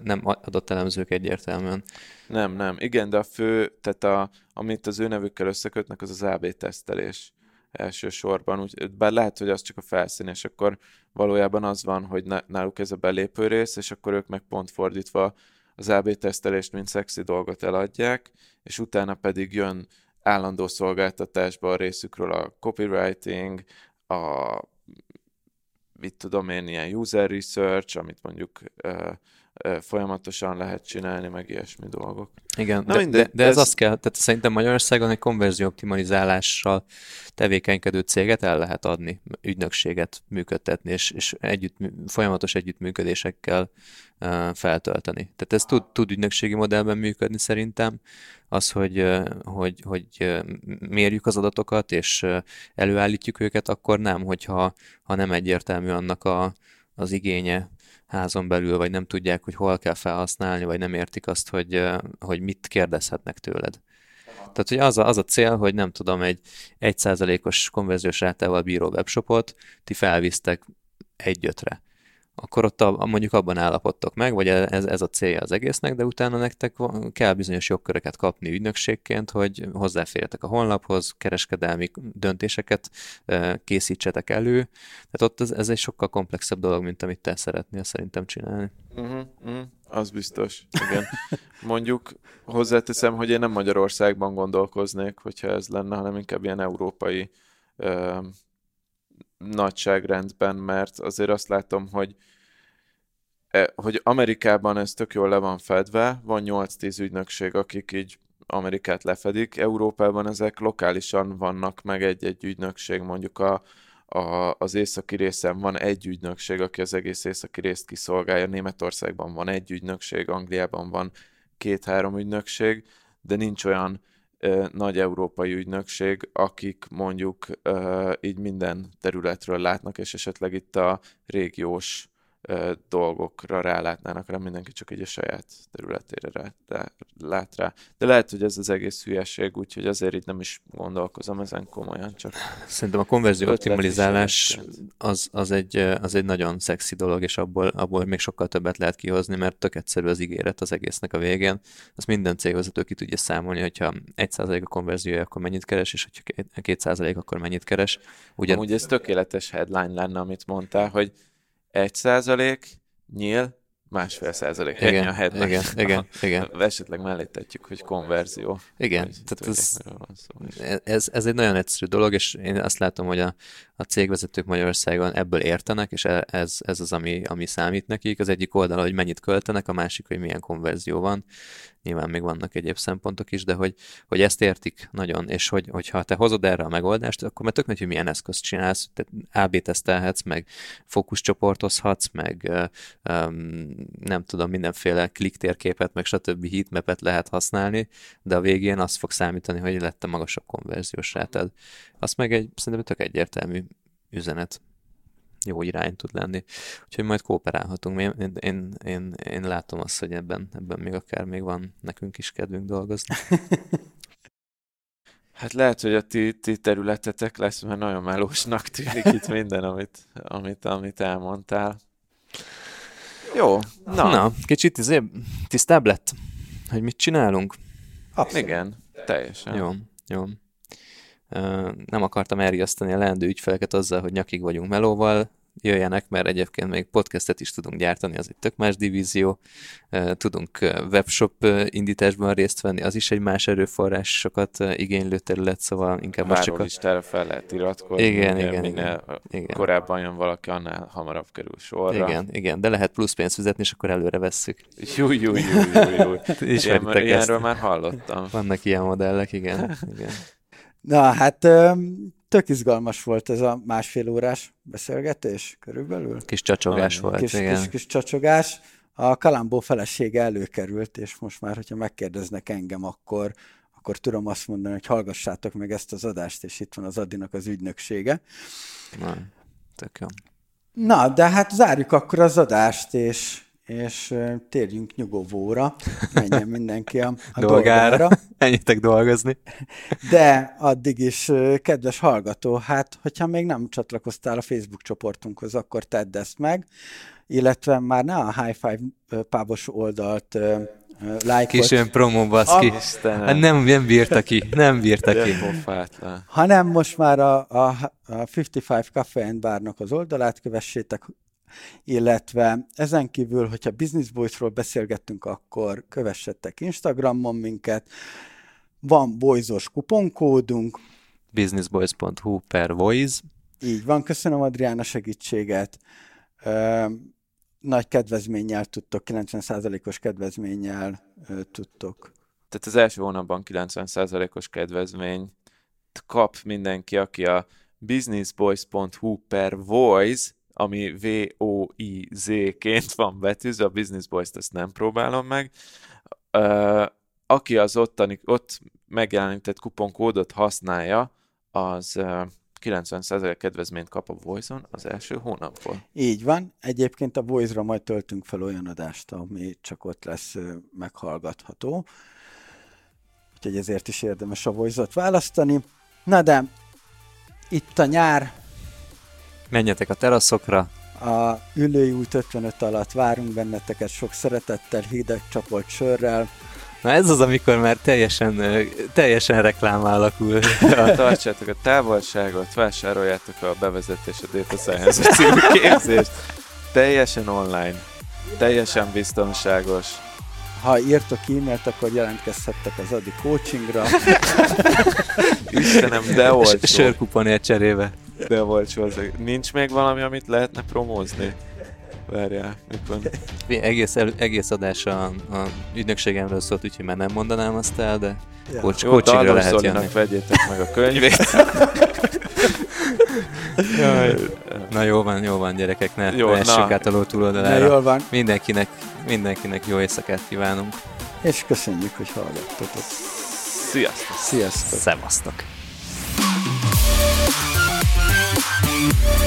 nem adott elemzők egyértelműen. Nem, nem. Igen, de a fő, tehát a, amit az ő nevükkel összekötnek, az az AB tesztelés elsősorban, úgy, bár lehet, hogy az csak a felszín, és akkor valójában az van, hogy náluk ez a belépő rész, és akkor ők meg pont fordítva az AB tesztelést, mint szexi dolgot eladják, és utána pedig jön állandó szolgáltatásba a részükről a copywriting, a mit tudom én, ilyen user research, amit mondjuk uh, folyamatosan lehet csinálni, meg ilyesmi dolgok. Igen, Na de, minden, de, de ez, ez azt kell, tehát szerintem Magyarországon egy konverzió optimalizálással tevékenykedő céget el lehet adni, ügynökséget működtetni, és, és együtt, folyamatos együttműködésekkel uh, feltölteni. Tehát ez tud, tud ügynökségi modellben működni szerintem, az, hogy, hogy, hogy mérjük az adatokat, és előállítjuk őket, akkor nem, hogyha ha nem egyértelmű annak a, az igénye, házon belül, vagy nem tudják, hogy hol kell felhasználni, vagy nem értik azt, hogy, hogy mit kérdezhetnek tőled. Tehát, hogy az a, az a cél, hogy nem tudom, egy 1%-os konverziós rátával bíró webshopot ti felvisztek egy-ötre akkor ott a, mondjuk abban állapodtok meg, vagy ez, ez a célja az egésznek, de utána nektek kell bizonyos jogköröket kapni ügynökségként, hogy hozzáférjetek a honlaphoz, kereskedelmi döntéseket készítsetek elő. Tehát ott ez, ez egy sokkal komplexebb dolog, mint amit te szeretnél szerintem csinálni. Uh-huh, uh-huh. Az biztos, igen. Mondjuk hozzáteszem, hogy én nem Magyarországban gondolkoznék, hogyha ez lenne, hanem inkább ilyen európai nagyságrendben, mert azért azt látom, hogy e, hogy Amerikában ez tök jól le van fedve, van 8-10 ügynökség, akik így Amerikát lefedik, Európában ezek lokálisan vannak, meg egy-egy ügynökség, mondjuk a, a, az északi részen van egy ügynökség, aki az egész északi részt kiszolgálja. Németországban van egy ügynökség, Angliában van két-három ügynökség, de nincs olyan nagy európai ügynökség, akik mondjuk így minden területről látnak, és esetleg itt a régiós dolgokra rálátnának, hanem mindenki csak egy a saját területére rá, rá, lát rá. De lehet, hogy ez az egész hülyeség, úgyhogy azért itt nem is gondolkozom ezen komolyan, csak... Szerintem a konverzió optimalizálás az, az, egy, az egy nagyon szexi dolog, és abból, abból még sokkal többet lehet kihozni, mert tök egyszerű az ígéret az egésznek a végén. Azt minden cégvezető ki tudja számolni, hogyha 1% a konverziója, akkor mennyit keres, és hogyha 2% akkor mennyit keres. Ugyan... Amúgy ez tökéletes headline lenne, amit mondtál, hogy egy százalék, nyíl, másfél százalék. Igen, a headline. igen, igen, igen. Esetleg mellétetjük, hogy konverzió. Igen, tehát ez, ez, ez, egy nagyon egyszerű dolog, és én azt látom, hogy a, a cégvezetők Magyarországon ebből értenek, és e, ez, ez az, ami, ami számít nekik. Az egyik oldal, hogy mennyit költenek, a másik, hogy milyen konverzió van. Nyilván még vannak egyéb szempontok is, de hogy, hogy ezt értik nagyon, és hogy, hogyha te hozod erre a megoldást, akkor mert tök hogy milyen eszközt csinálsz, tehát AB tesztelhetsz, meg fókuszcsoportozhatsz, meg um, nem tudom, mindenféle kliktérképet, meg stb. heatmapet lehet használni, de a végén az fog számítani, hogy lett a magasabb konverziós rátád. Az meg egy, szerintem tök egyértelmű üzenet jó irány tud lenni. Úgyhogy majd kooperálhatunk. Én, én, én, én, én látom azt, hogy ebben, ebben még akár még van nekünk is kedvünk dolgozni. Hát lehet, hogy a ti, ti területetek lesz, mert nagyon melósnak tűnik itt minden, amit, amit, amit elmondtál. Jó, na. na kicsit izé, tisztább lett, hogy mit csinálunk. Abszolút. Igen, teljesen. Jó, jó nem akartam elriasztani a leendő ügyfeleket azzal, hogy nyakig vagyunk melóval, jöjjenek, mert egyébként még podcastet is tudunk gyártani, az egy tök más divízió, tudunk webshop indításban részt venni, az is egy más erőforrásokat igénylő terület, szóval inkább most csak a... listára fel lehet iratkozni, igen, igen, igen, igen. korábban jön valaki, annál hamarabb kerül sorra. Igen, igen, de lehet plusz pénzt fizetni, és akkor előre vesszük. Jó, jó, jó, jó, jó. Ilyen, ilyenről már hallottam. Vannak ilyen modellek, igen. igen. Na, hát tök izgalmas volt ez a másfél órás beszélgetés körülbelül. Kis csacsogás volt, kis, igen. Kis, kis csacsogás. A Kalambó felesége előkerült, és most már, hogyha megkérdeznek engem, akkor, akkor tudom azt mondani, hogy hallgassátok meg ezt az adást, és itt van az Adinak az ügynöksége. Na, tök jó. Na, de hát zárjuk akkor az adást, és és térjünk nyugovóra, menjen mindenki a, a dolgára. dolgára. Menjetek dolgozni. De addig is, kedves hallgató, hát hogyha még nem csatlakoztál a Facebook csoportunkhoz, akkor tedd ezt meg, illetve már ne a High Five pávos oldalt lájkot. Kis olyan promó baszki. Hát nem, nem bírta ki, nem bírta ki. Hanem most már a, a, a 55 Cafe and Barnak az oldalát kövessétek, illetve ezen kívül, hogyha Business Boys-ról beszélgettünk, akkor kövessetek Instagramon minket, van boyzos kuponkódunk. businessboys.hu per voice. Így van, köszönöm Adrián a segítséget. Nagy kedvezménnyel tudtok, 90%-os kedvezménnyel tudtok. Tehát az első hónapban 90%-os kedvezmény kap mindenki, aki a businessboys.hu per voice ami V-O-I-Z-ként van betűzve, a Business Boys-t ezt nem próbálom meg. Aki az ottani, ott megjelenített kuponkódot használja, az uh, 90% kedvezményt kap a Voice-on az első hónapból. Így van. Egyébként a Voice-ra majd töltünk fel olyan adást, ami csak ott lesz meghallgatható. Úgyhogy ezért is érdemes a Voice-ot választani. Na de itt a nyár, Menjetek a teraszokra. A ülői út 55 alatt várunk benneteket sok szeretettel, hideg csapolt sörrel. Na ez az, amikor már teljesen, teljesen reklám alakul. Tartsátok a távolságot, vásároljátok a bevezetés a Data Science című képzést. Teljesen online, teljesen biztonságos. Ha írtok e-mailt, akkor jelentkezhettek az Adi coachingra. Istenem, de olcsó. Sörkuponért cserébe. De olcsó az. Nincs még valami, amit lehetne promózni? Várjál, mikor... Egész, el, egész adás a, a ügynökségemről szólt, úgyhogy már nem mondanám azt el, de ja. coach, Jó, lehet jönni. vegyétek meg a könyvét. Jaj. Na jó van, jó van gyerekek, ne, jó, ne essük át a ló túloldalára. Jól van. Mindenkinek, mindenkinek jó éjszakát kívánunk. És köszönjük, hogy hallgattatok. Sziasztok! Sziasztok! Szevasztok! Yeah.